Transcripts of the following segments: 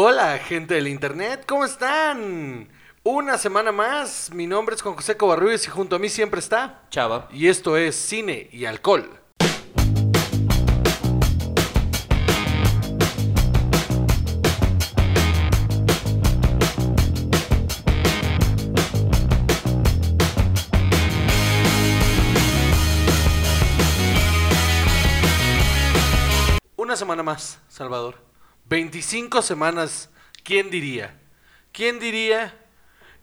Hola, gente del internet, ¿cómo están? Una semana más, mi nombre es Juan José Covarrubias y junto a mí siempre está. Chava. Y esto es Cine y Alcohol. Una semana más, Salvador. 25 semanas, ¿quién diría? ¿Quién diría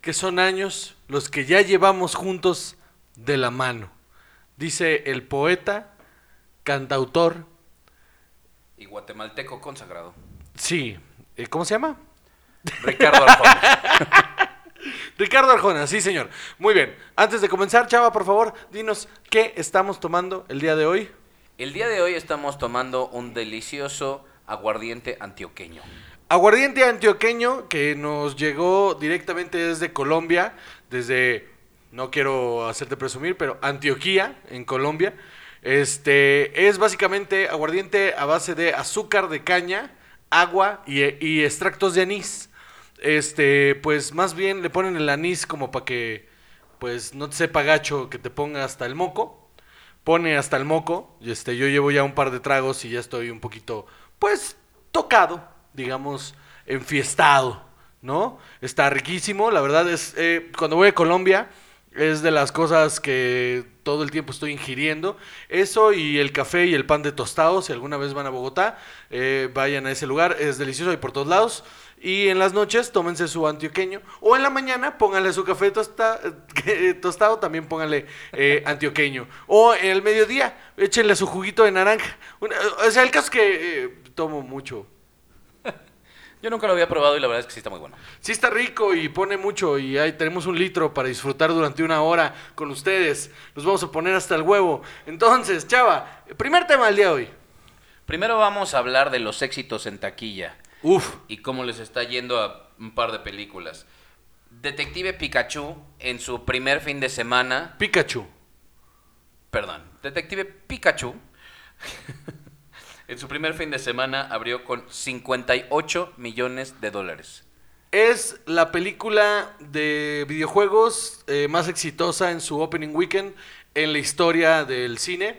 que son años los que ya llevamos juntos de la mano? Dice el poeta, cantautor, Y guatemalteco consagrado. sí, eh, ¿cómo se llama? Ricardo Arjona. Ricardo Arjona, sí señor. Muy bien, antes de comenzar, Chava, por favor, dinos qué estamos tomando el día de hoy. El día de hoy estamos tomando un delicioso aguardiente antioqueño. Aguardiente antioqueño que nos llegó directamente desde Colombia, desde, no quiero hacerte presumir, pero Antioquía, en Colombia. Este es básicamente aguardiente a base de azúcar de caña, agua y, y extractos de anís. Este, pues más bien le ponen el anís como para que, pues no te sepa gacho que te ponga hasta el moco. Pone hasta el moco. Este, yo llevo ya un par de tragos y ya estoy un poquito, pues, tocado, digamos, enfiestado, ¿no? Está riquísimo, la verdad es, eh, cuando voy a Colombia, es de las cosas que todo el tiempo estoy ingiriendo. Eso y el café y el pan de tostado, si alguna vez van a Bogotá, eh, vayan a ese lugar, es delicioso, hay por todos lados. Y en las noches tómense su antioqueño. O en la mañana pónganle su café tosta- eh, tostado, también pónganle eh, antioqueño. O en el mediodía, échenle su juguito de naranja. O sea, el caso es que tomo mucho. Yo nunca lo había probado y la verdad es que sí está muy bueno. Sí está rico y pone mucho y ahí tenemos un litro para disfrutar durante una hora con ustedes. Nos vamos a poner hasta el huevo. Entonces, chava, primer tema del día de hoy. Primero vamos a hablar de los éxitos en taquilla Uf, y cómo les está yendo a un par de películas. Detective Pikachu en su primer fin de semana, Pikachu. perdón, Detective Pikachu en su primer fin de semana abrió con 58 millones de dólares. Es la película de videojuegos eh, más exitosa en su opening weekend en la historia del cine.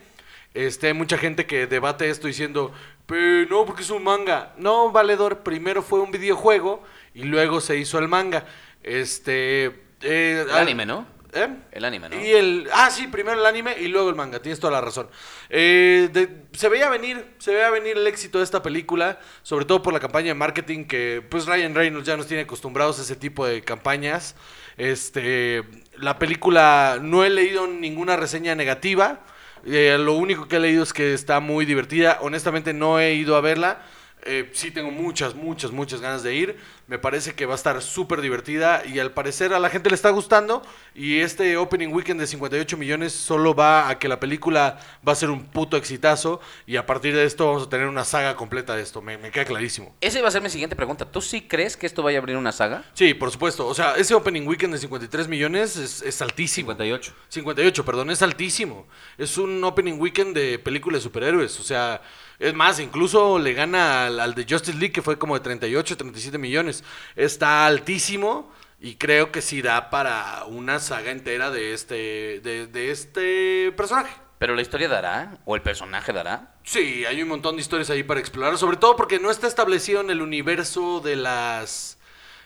Este, hay mucha gente que debate esto diciendo, "Pero no, porque es un manga. No, valedor, primero fue un videojuego y luego se hizo el manga. Este, eh, El anime, ¿no? ¿Eh? El anime, ¿no? Y el, ah, sí, primero el anime y luego el manga, tienes toda la razón. Eh, de- se veía venir, se veía venir el éxito de esta película, sobre todo por la campaña de marketing que pues Ryan Reynolds ya nos tiene acostumbrados a ese tipo de campañas. Este, la película no he leído ninguna reseña negativa, eh, lo único que he leído es que está muy divertida, honestamente no he ido a verla. Eh, sí tengo muchas, muchas, muchas ganas de ir. Me parece que va a estar súper divertida y al parecer a la gente le está gustando. Y este opening weekend de 58 millones solo va a que la película va a ser un puto exitazo. Y a partir de esto vamos a tener una saga completa de esto. Me, me queda clarísimo. Esa iba a ser mi siguiente pregunta. ¿Tú sí crees que esto vaya a abrir una saga? Sí, por supuesto. O sea, ese opening weekend de 53 millones es, es altísimo. 58. 58, perdón, es altísimo. Es un opening weekend de películas de superhéroes. O sea, es más, incluso le gana al, al de Justice League, que fue como de 38, 37 millones. Está altísimo y creo que sí da para una saga entera de este, de, de este personaje. ¿Pero la historia dará? ¿O el personaje dará? Sí, hay un montón de historias ahí para explorar, sobre todo porque no está establecido en el universo de las...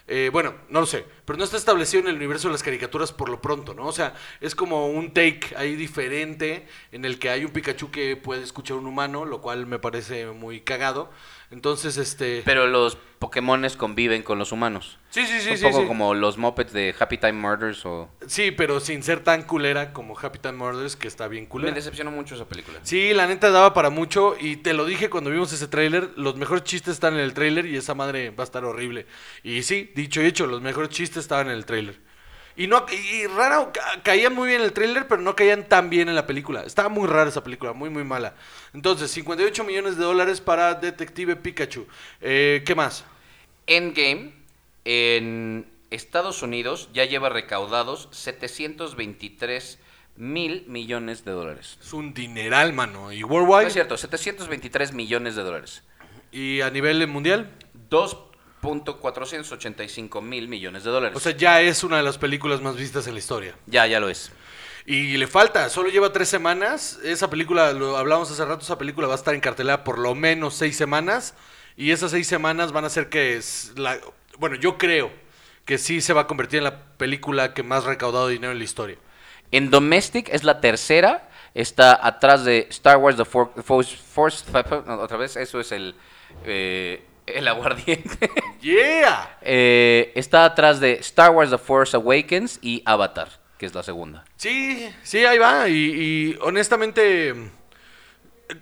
eh, bueno, no lo sé, pero no está establecido en el universo de las caricaturas por lo pronto, ¿no? O sea, es como un take ahí diferente en el que hay un Pikachu que puede escuchar un humano, lo cual me parece muy cagado. Entonces, este... Pero los Pokémones conviven con los humanos. sí, sí, sí, un sí. poco sí. como los Muppets de Happy Time Murders o... Sí, pero sin ser tan culera como Happy Time Murders, que está bien Me culera. decepcionó mucho esa película. Sí, la neta daba para mucho y te lo dije cuando vimos ese tráiler, los mejores chistes están en el tráiler y esa madre va a estar horrible. Y sí, dicho y hecho, los mejores chistes estaban en el tráiler. Y no y, raro, ca- caían muy bien en el tráiler, pero no caían tan bien en la película. Estaba muy rara esa película, muy muy mala. Entonces, 58 millones de dólares para Detective Pikachu. Eh, ¿Qué más? Endgame en Estados Unidos ya lleva recaudados 723 mil millones de dólares. Es un dineral, mano. ¿Y No worldwide? es cierto, 723 millones de dólares. ¿Y a nivel mundial? Dos, 485 mil millones de dólares. O sea, ya es una de las películas más vistas en la historia. ya, ya lo es. Y le falta, solo lleva tres semanas. Esa película, lo hablamos hace rato, esa película va a estar en cartelera por lo menos seis semanas. Y esas seis semanas van a hacer que es la. Bueno, yo creo que sí se va a convertir en la película que más ha recaudado dinero en la historia. En Domestic es la tercera. Está atrás de Star Wars The For- Force. Force- otra vez, eso es el. eh, el aguardiente. ¡Yeah! Eh, está atrás de Star Wars The Force Awakens y Avatar, que es la segunda. Sí, sí, ahí va. Y, y honestamente,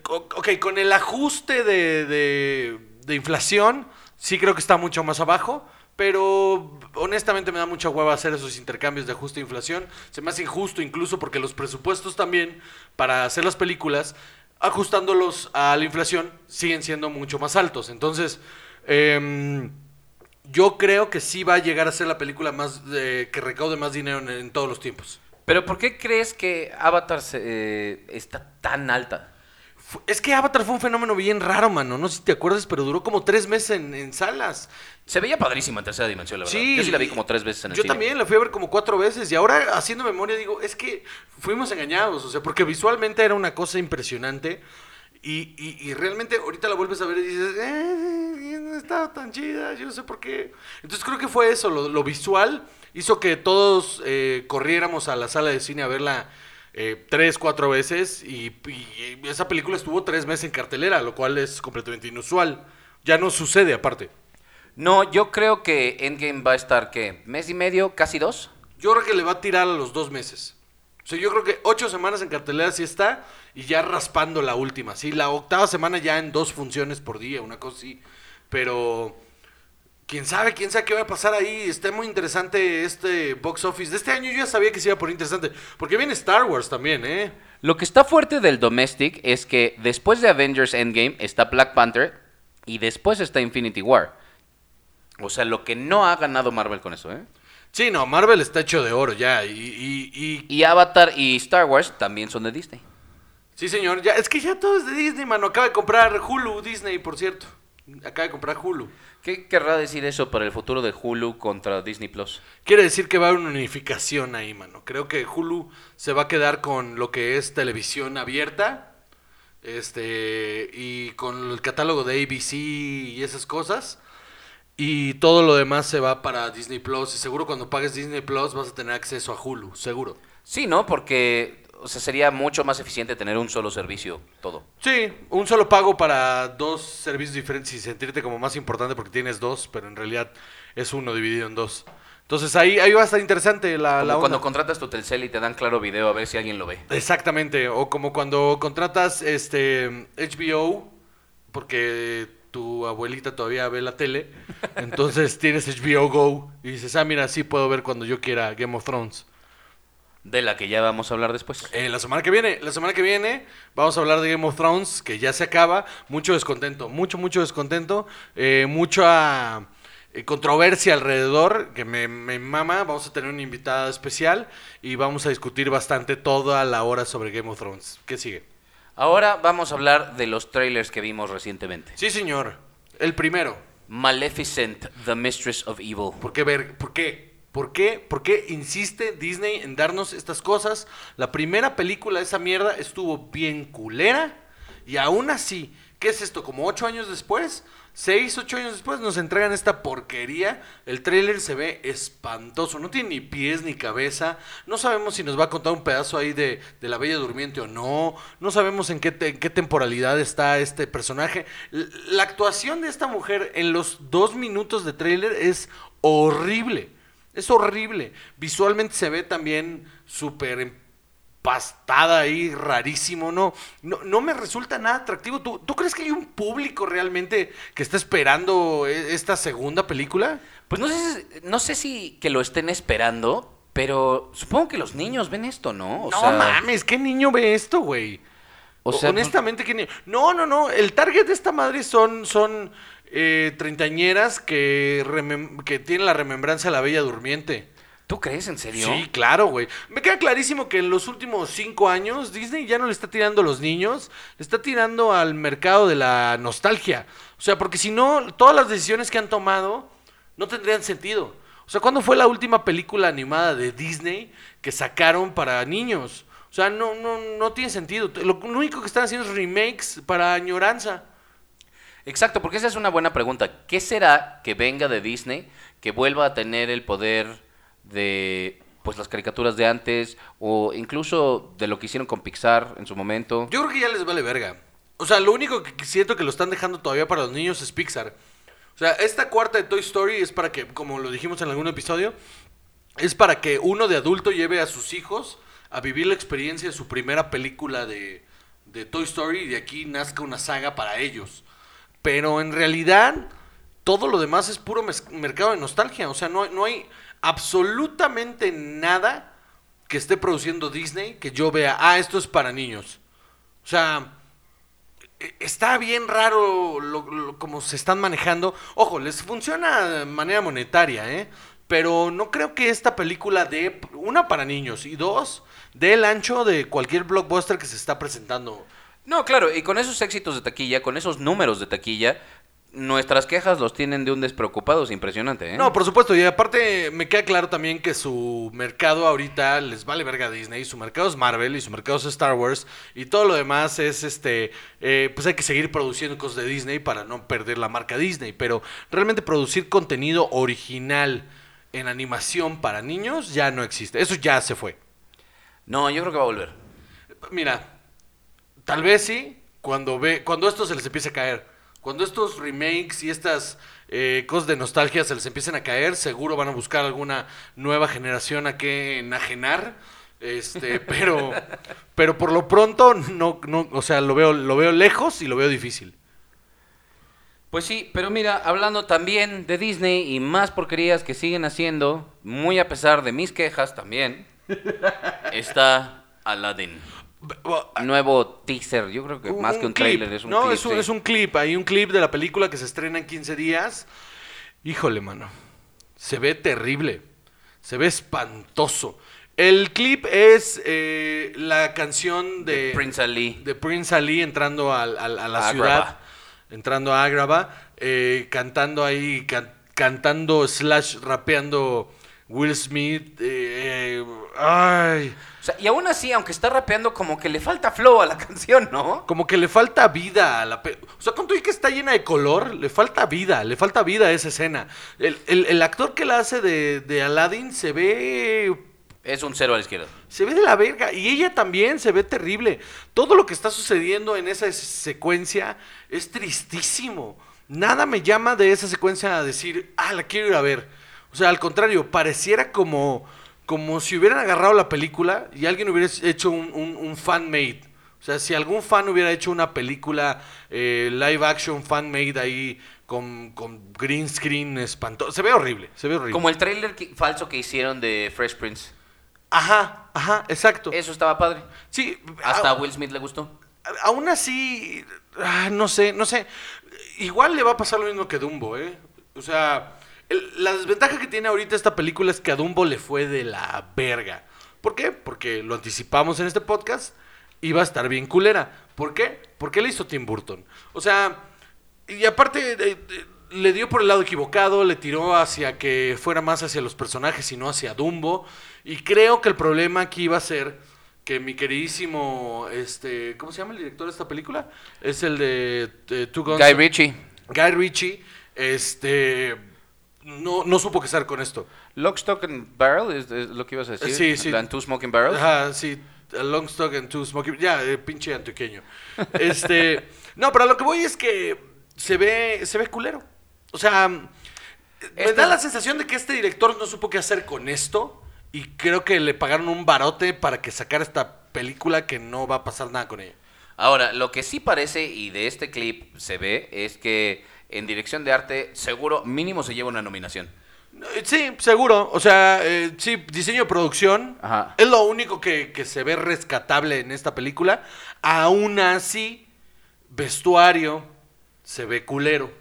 ok, con el ajuste de, de- de inflación, sí creo que está mucho más abajo. Pero honestamente me da mucha hueva hacer esos intercambios de ajuste de inflación. Se me hace injusto incluso porque los presupuestos también para hacer las películas, ajustándolos a la inflación, siguen siendo mucho más altos. Entonces, em, yo creo que sí va a llegar a ser la película más eh, que recaude más dinero en, todos los tiempos. Pero ¿por qué crees que Avatar se- eh, está tan alta? Es que Avatar fue un fenómeno bien raro, mano. No sé si te acuerdas, pero duró como tres meses en, en salas. Se veía padrísima en tercera dimensión, la verdad. Sí. Yo sí la vi como tres veces en el Yo cine. también la fui a ver como cuatro veces. Y ahora, haciendo memoria, digo, es que fuimos engañados. O sea, porque visualmente era una cosa impresionante. Y, y- y realmente ahorita la vuelves a ver y dices, eh, no estaba tan chida, yo no sé por qué. Entonces creo que fue eso, lo, lo visual hizo que todos eh, corriéramos a la sala de cine a verla eh, tres, cuatro veces. Y, y esa película estuvo tres meses en cartelera, lo cual es completamente inusual. Ya no sucede aparte. No, yo creo que Endgame va a estar, ¿qué? ¿Mes y medio? ¿Casi dos? Yo creo que le va a tirar a los dos meses. O sea, yo creo que ocho semanas en cartelera sí está y ya raspando la última. Sí, la octava semana ya en dos funciones por día, una cosa así. Pero quién sabe, quién sabe qué va a pasar ahí. Está muy interesante este box office. De este año yo ya sabía que se iba a poner interesante. Porque viene Star Wars también, ¿eh? Lo que está fuerte del Domestic es que después de Avengers Endgame está Black Panther y después está Infinity War. O sea, lo que no ha ganado Marvel con eso, ¿eh? Sí, no, Marvel está hecho de oro ya. Y, y, y- Y Avatar y Star Wars también son de Disney. sí, señor, ya, es que ya todo es de Disney, mano. Acaba de comprar Hulu, Disney, por cierto. Acaba de comprar Hulu. ¿Qué querrá decir eso para el futuro de Hulu contra Disney Plus? Quiere decir que va a haber una unificación ahí, mano. Creo que Hulu se va a quedar con lo que es televisión abierta. Este. Y con el catálogo de ABC y esas cosas. Y todo lo demás se va para Disney Plus. Y seguro cuando pagues Disney Plus vas a tener acceso a Hulu, seguro. Sí, ¿no? Porque o sea, sería mucho más eficiente tener un solo servicio, todo. Sí, un solo pago para dos servicios diferentes y sentirte como más importante porque tienes dos, pero en realidad es uno dividido en dos. Entonces ahí, ahí va a estar interesante la, Como la cuando contratas tu Telcel y te dan claro video a ver si alguien lo ve. Exactamente, o como cuando contratas este HBO, porque tu abuelita todavía ve la tele, entonces tienes HBO Go y dices, ah, mira, sí puedo ver cuando yo quiera Game of Thrones. De la que ya vamos a hablar después. Eh, la semana que viene, la semana que viene vamos a hablar de Game of Thrones, que ya se acaba, mucho descontento, mucho, mucho descontento, eh, mucha eh, controversia alrededor, que me, me mama, vamos a tener una invitada especial y vamos a discutir bastante toda la hora sobre Game of Thrones. ¿Qué sigue? Ahora vamos a hablar de los trailers que vimos recientemente. Sí, señor. El primero. Maleficent, The Mistress of Evil. ¿Por qué ver? ¿Por qué? ¿Por qué? ¿Por qué insiste Disney en darnos estas cosas? La primera película de esa mierda estuvo bien culera. Y aún así, ¿qué es esto? ¿Como ocho años después? ¿Seis, ocho años después nos entregan esta porquería? El tráiler se ve espantoso. No tiene ni pies ni cabeza. No sabemos si nos va a contar un pedazo ahí de, de la Bella Durmiente o no. No sabemos en qué, en qué temporalidad está este personaje. La actuación de esta mujer en los dos minutos de tráiler es horrible. Es horrible. Visualmente se ve también súper empastada ahí, rarísimo. No, no, no me resulta nada atractivo. ¿Tú, ¿Tú crees que hay un público realmente que está esperando e- esta segunda película? Pues no sé, si- no sé si que lo estén esperando, pero supongo que los niños ven esto, ¿no? O no sea, mames, ¿qué niño ve esto, güey? O sea, honestamente, ¿qué niño? No, no, no. El target de esta madre son, son eh, treintañeras que, remem- que tienen la remembranza de la Bella Durmiente. ¿Tú crees en serio? Sí, claro, güey. Me queda clarísimo que en los últimos cinco años Disney ya no le está tirando a los niños, le está tirando al mercado de la nostalgia. O sea, porque si no, todas las decisiones que han tomado No tendrían sentido. O sea, ¿cuándo fue la última película animada de Disney que sacaron para niños? O sea, no, no, no tiene sentido. Lo único que están haciendo es remakes para añoranza. Exacto, porque esa es una buena pregunta. ¿Qué será que venga de Disney que vuelva a tener el poder de pues las caricaturas de antes o incluso de lo que hicieron con Pixar en su momento? Yo creo que ya les vale verga. O sea, lo único que siento que lo están dejando todavía para los niños es Pixar. O sea, esta cuarta de Toy Story es para que, como lo dijimos en algún episodio, es para que uno de adulto lleve a sus hijos a vivir la experiencia de su primera película de, de Toy Story y de aquí nazca una saga para ellos. Pero en realidad, todo lo demás es puro mercado de nostalgia. O sea, no, no hay absolutamente nada que esté produciendo Disney que yo vea, ah, esto es para niños. O sea, e, está bien raro lo, como se están manejando. Ojo, les funciona de manera monetaria, ¿eh? Pero no creo que esta película dé, una, para niños y dos, dé el ancho de cualquier blockbuster que se está presentando. No, claro, y con esos éxitos de taquilla, con esos números de taquilla, nuestras quejas los tienen de un despreocupado, es impresionante, ¿eh? No, por supuesto, y aparte me queda claro también que su mercado ahorita les vale verga a Disney, su mercado es Marvel y su mercado es Star Wars y todo lo demás es este, eh, pues hay que seguir produciendo cosas de Disney para no perder la marca Disney, pero realmente producir contenido original en animación para niños ya no existe, eso ya se fue. No, yo creo que va a volver. Mira, tal vez sí, cuando ve, cuando esto se les empiece a caer. Cuando estos remakes y estas eh, cosas de nostalgia se les empiecen a caer, seguro van a buscar alguna nueva generación a que enajenar. Este, pero, pero por lo pronto no, no, o sea, lo veo, lo veo lejos y lo veo difícil. Pues sí, pero mira, hablando también de Disney y más porquerías que siguen haciendo, muy a pesar de mis quejas también, está Aladdin. Nuevo teaser, yo creo que más que un trailer es un no, clip. Es un, es un clip, hay un clip de la película que se estrena en 15 días. Híjole, mano. Se ve terrible. Se ve espantoso. El clip es eh, la canción de, Prince Ali. De Prince Ali entrando a, la ciudad. Entrando a Agrava. Eh, cantando ahí, cantando slash rapeando Will Smith. Eh, ay y aún así, aunque está rapeando, como que le falta flow a la canción, ¿no? Como que le falta vida a la... O sea, con todo y que está llena de color, le falta vida, le falta vida a esa escena. El, actor que la hace de, de Aladdin se ve es un cero a la izquierda. Se ve de la verga. Y ella también se ve terrible. Todo lo que está sucediendo en esa secuencia es tristísimo. Nada me llama de esa secuencia a decir, ah, la quiero ir a ver. O sea, al contrario, pareciera como como si hubieran agarrado la película y alguien hubiera hecho un, un, fan-made. O sea, si algún fan hubiera hecho una película eh, live action fan-made ahí con, green screen espantoso. Se ve horrible, se ve horrible. Como el trailer falso que hicieron de Fresh Prince. Ajá, ajá, exacto. Eso estaba padre. Sí. Hasta a Will Smith le gustó. Aún así, ah, no sé, no sé. Igual le va a pasar lo mismo que Dumbo, ¿eh? O sea, la desventaja que tiene ahorita esta película es que a Dumbo le fue de la verga. ¿Por qué? Porque lo anticipamos en este podcast. Iba a estar bien culera. ¿Por qué? Porque le hizo Tim Burton. O sea, y aparte eh, eh, le dio por el lado equivocado, le tiró hacia que fuera más hacia los personajes y no hacia Dumbo. Y creo que el problema aquí iba a ser que mi queridísimo, este, ¿cómo se llama el director de esta película? Es el de, de Two Guns. Guy Ritchie. Guy Ritchie, este no, no supo qué hacer con esto. Lock, Stock and Barrel es, lo que ibas a decir. Sí, sí. And Two Smoking Barrels. Ajá, sí. Long Stock and Two Smoking Ya, eh, pinche antioqueño. este. no, pero lo que voy es que se ve, se ve culero. O sea, me da la sensación de que este director no supo qué hacer con esto. Y creo que le pagaron un barote para que sacara esta película que no va a pasar nada con ella. Ahora, lo que sí parece, y de este clip se ve, es que en dirección de arte, seguro mínimo se lleva una nominación. Sí, seguro. O sea, eh, sí, diseño de producción. Es lo único que, se ve rescatable en esta película. Aún así, vestuario se ve culero.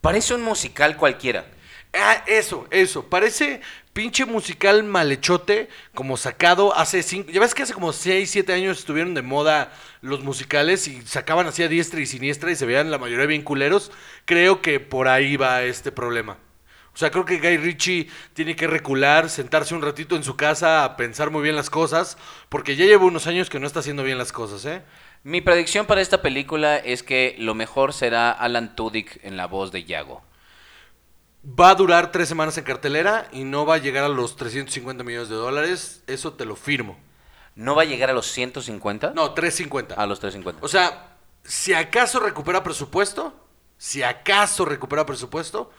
Parece un musical cualquiera. Ah, eso, eso. Parece pinche musical malhechote, como sacado hace cinco. Ya ves que hace como 6, 7 años estuvieron de moda los musicales y sacaban así a diestra y siniestra y se veían la mayoría bien culeros. Creo que por ahí va este problema. O sea, creo que Guy Ritchie tiene que recular, sentarse un ratito en su casa a pensar muy bien las cosas, porque ya lleva unos años que no está haciendo bien las cosas, ¿eh? Mi predicción para esta película es que lo mejor será Alan Tudyk en la voz de Yago. Va a durar tres semanas en cartelera y no va a llegar a los 350 millones de dólares, eso te lo firmo. ¿No va a llegar a los 150? No, 350. A los 350. O sea, si acaso recupera presupuesto, si acaso recupera presupuesto,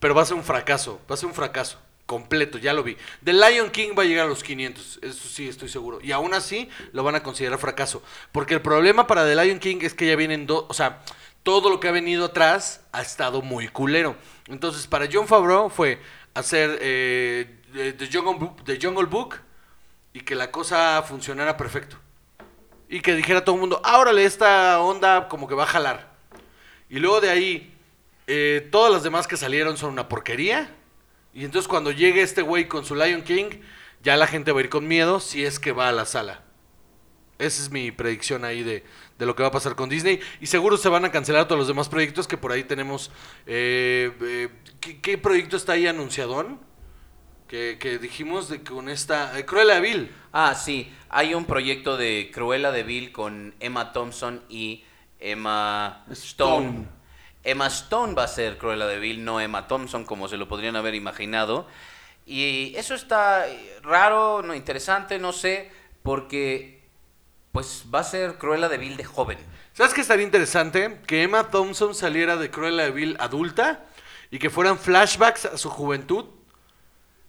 pero va a ser un fracaso, va a ser un fracaso completo, ya lo vi. The Lion King va a llegar a los 500, eso sí estoy seguro. Y aún así lo van a considerar fracaso, porque el problema para The Lion King es que ya vienen dos, o sea, todo lo que ha venido atrás ha estado muy culero. Entonces, para John Favreau fue hacer eh, The, Jungle Book, The Jungle Book y que la cosa funcionara perfecto. Y que dijera a todo el mundo, ahora esta onda como que va a jalar. Y luego de ahí, eh, todas las demás que salieron son una porquería. Y entonces cuando llegue este güey con su Lion King, ya la gente va a ir con miedo si es que va a la sala. Esa es mi predicción ahí de, de lo que va a pasar con Disney. Y seguro se van a cancelar todos los demás proyectos que por ahí tenemos. Eh, eh, ¿qué, proyecto está ahí anunciadón? Que, que dijimos de con esta... Eh, Cruella de Vil. Ah, sí. Hay un proyecto de Cruella de Vil con Emma Thompson y Emma Stone. Emma Stone va a ser Cruella de Vil, no Emma Thompson, como se lo podrían haber imaginado. Y eso está raro, no interesante, no sé, porque pues va a ser Cruella de Vil de joven. ¿Sabes qué estaría interesante? Que Emma Thompson saliera de Cruella de Vil adulta y que fueran flashbacks a su juventud.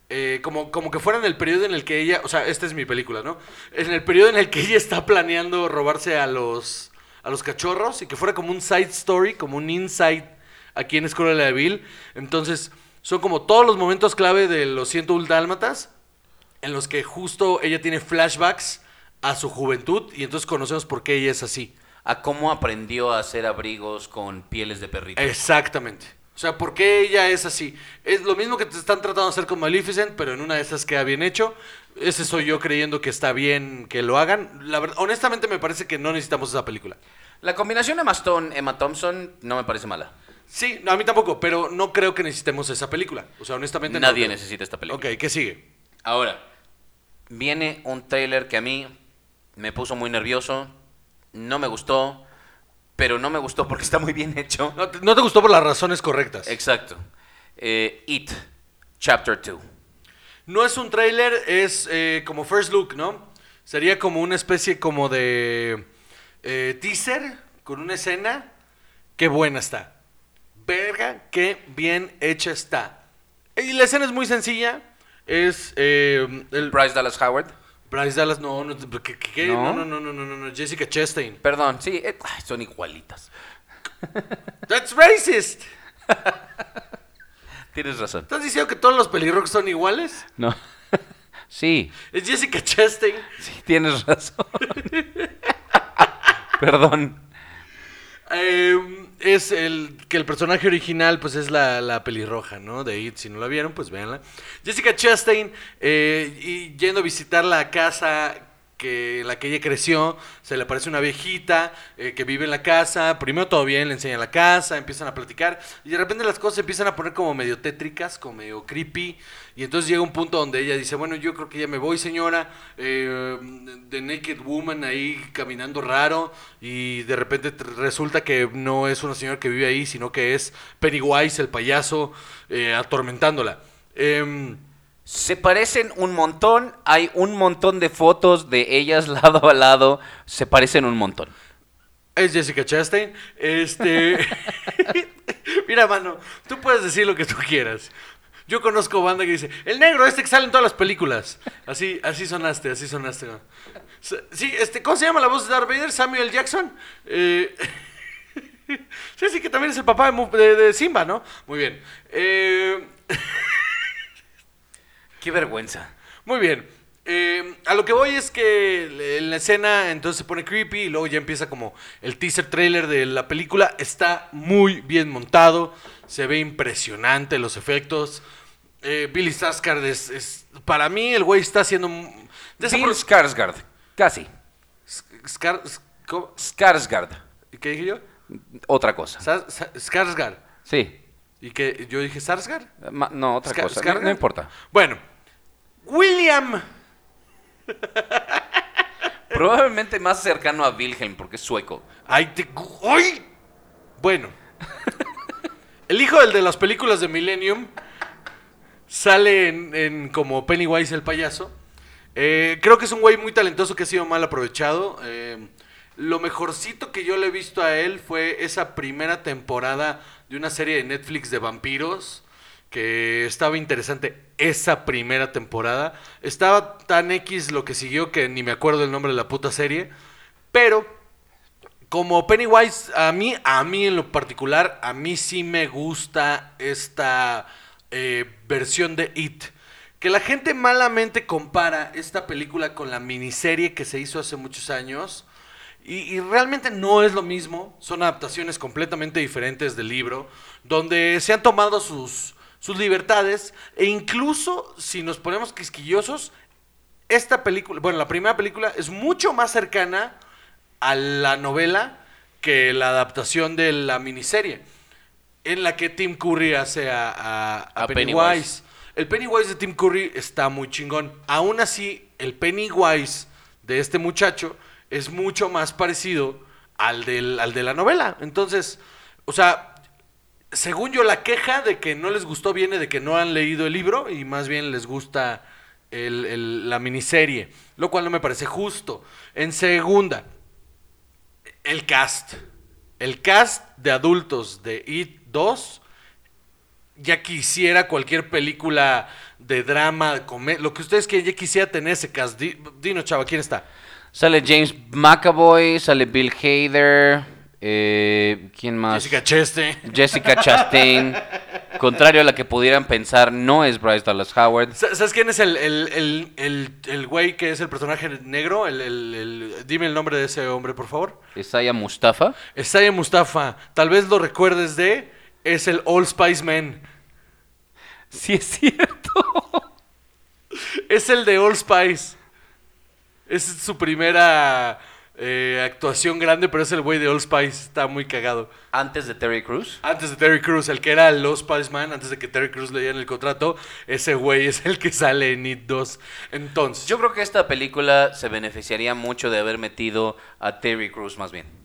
Eh, como, como que fueran el periodo en el que ella, o sea, esta es mi película, ¿no? En el periodo en el que ella está planeando robarse a los, a los cachorros y que fuera como un side story, como un inside aquí en Cruella de Vil. Entonces, son como todos los momentos clave de los 100 dálmatas en los que justo ella tiene flashbacks a su juventud y entonces conocemos por qué ella es así. A cómo aprendió a hacer abrigos con pieles de perrito. Exactamente. O sea, ¿por qué ella es así? Es lo mismo que te están tratando de hacer con Maleficent, pero en una de esas queda bien hecho. Ese soy yo creyendo que está bien que lo hagan. La verdad, honestamente me parece que no necesitamos esa película. La combinación Emma Stone, Emma Thompson no me parece mala. Sí, a mí tampoco, pero no creo que necesitemos esa película. O sea, honestamente Nadie necesita esta película. Ok, ¿qué sigue? Ahora, viene un trailer que a mí me puso muy nervioso, no me gustó, pero no me gustó porque está muy bien hecho. No te, gustó por las razones correctas. Exacto. Eh, It, Chapter 2. No es un trailer, es eh, como first look, ¿no? Sería como una especie como de eh, teaser con una escena. Qué buena está. Verga, qué bien hecha está. Y la escena es muy sencilla. Es el... Bryce Dallas Howard. Bryce Dallas, no, no, ¿qué, ¿No? no, no, no, no, no, no, Jessica Chastain. Perdón, sí, eh, son igualitas. That's racist. Tienes razón. ¿Estás diciendo que todos los pelirrojos son iguales? No. sí. Es Jessica Chastain. Sí, tienes razón. Perdón. Eh, es el que el personaje original pues es la, pelirroja, ¿no? De It, si no la vieron, pues véanla. Jessica Chastain, eh, y yendo a visitar la casa que la que ella creció, se le aparece una viejita eh, que vive en la casa, primero todo bien, le enseña la casa, empiezan a platicar, y de repente las cosas se empiezan a poner como medio tétricas, como medio creepy, y entonces llega un punto donde ella dice, bueno, yo creo que ya me voy, señora, eh, The Naked Woman ahí caminando raro, y de repente resulta que no es una señora que vive ahí, sino que es Pennywise, el payaso, eh, atormentándola. Se parecen un montón, hay un montón de fotos de ellas lado a lado, se parecen un montón. Es Jessica Chastain. Este. Mira, mano, tú puedes decir lo que tú quieras. Yo conozco banda que dice, el negro este que sale en todas las películas. Así, así sonaste, así sonaste. Sí, este, ¿cómo se llama la voz de Darth Vader? Samuel Jackson. Eh... sí, sí, que también es el papá de, de Simba, ¿no? Muy bien. Eh... Qué vergüenza. Muy bien. Eh, a lo que voy es que en la escena entonces se pone creepy y luego ya empieza como el teaser trailer de la película. Está muy bien montado, se ve impresionante los efectos. Eh, Billy Skarsgård es, para mí el güey está haciendo... Bill Skarsgård, casi. Skar, Skarsgård. ¿Qué dije yo? Otra cosa. Skarsgård. Sí. Y que yo dije, ¿Sarsgaard? Ma- No, otra Ska- cosa. No importa. Bueno, William. Probablemente más cercano a Wilhelm porque es sueco. Ay, te... ¡Ay! Bueno. El hijo del de las películas de Millennium sale en, en como Pennywise el payaso. Eh, creo que es un güey muy talentoso que ha sido mal aprovechado. Eh, lo mejorcito que yo le he visto a él fue esa primera temporada de una serie de Netflix de vampiros. Que estaba interesante esa primera temporada. Estaba tan X lo que siguió que ni me acuerdo el nombre de la puta serie. Pero como Pennywise, a mí, a mí en lo particular, a mí sí me gusta esta eh, versión de It. Que la gente malamente compara esta película con la miniserie que se hizo hace muchos años. Y, y realmente no es lo mismo. Son adaptaciones completamente diferentes del libro. Donde se han tomado sus, sus libertades. E incluso, si nos ponemos quisquillosos, esta película, bueno, la primera película es mucho más cercana a la novela que la adaptación de la miniserie, en la que Tim Curry hace a, a- a A Pennywise. Pennywise. El Pennywise de Tim Curry está muy chingón. Aún así, el Pennywise de este muchacho es mucho más parecido al, del, al de la novela. Entonces, o sea, según yo, la queja de que no les gustó viene de que no han leído el libro y más bien les gusta el- la miniserie, lo cual no me parece justo. En segunda, el cast. El cast de adultos de It 2 ya quisiera cualquier película de drama, de comedia, lo que ustedes quieran, ya quisiera tener ese cast. Di- Dinos, chava, ¿quién está? Sale James McAvoy, sale Bill Hader, eh, ¿quién más? Jessica Cheste. Jessica Chastain. Contrario a la que pudieran pensar, no es Bryce Dallas Howard. Sa- ¿Sabes quién es el, el, el, el- el güey que es el personaje negro? El, el- el- dime el nombre de ese hombre, por favor. Isaiah Mustafa. Isaiah Mustafa. Tal vez lo recuerdes de... Es el All Spice Man. Sí, es cierto. Es el de All Spice. Es su primera eh, actuación grande, pero es el güey de All Spice. Está muy cagado. Antes de Terry Crews. Antes de Terry Crews, el que era el All Spice Man, antes de que Terry Crews le dieran el contrato, ese güey es el que sale en It 2. Entonces, Yo creo que esta película se beneficiaría mucho de haber metido a Terry Crews más bien.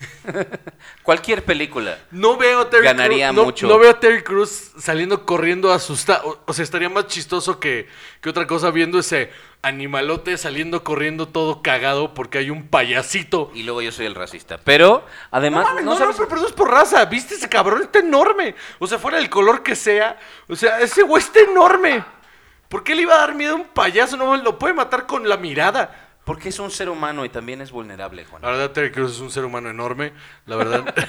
Cualquier película. no veo Terry Ganaría mucho. No, veo a Terry Crews saliendo corriendo asustado. O, o sea, estaría más chistoso que, que otra cosa viendo ese animalote saliendo corriendo todo cagado porque hay un payasito. Y luego yo soy el racista. Pero, además, no, mames, no no, no, sabes- pero, pero no es por raza. ¿Viste ese cabrón? Está enorme. O sea, fuera del color que sea. O sea, ese güey está enorme. ¿Por qué le iba a dar miedo a un payaso? No lo puede matar con la mirada. Porque es un ser humano y también es vulnerable, Juan. La verdad, Terry Crews es un ser humano enorme. La verdad.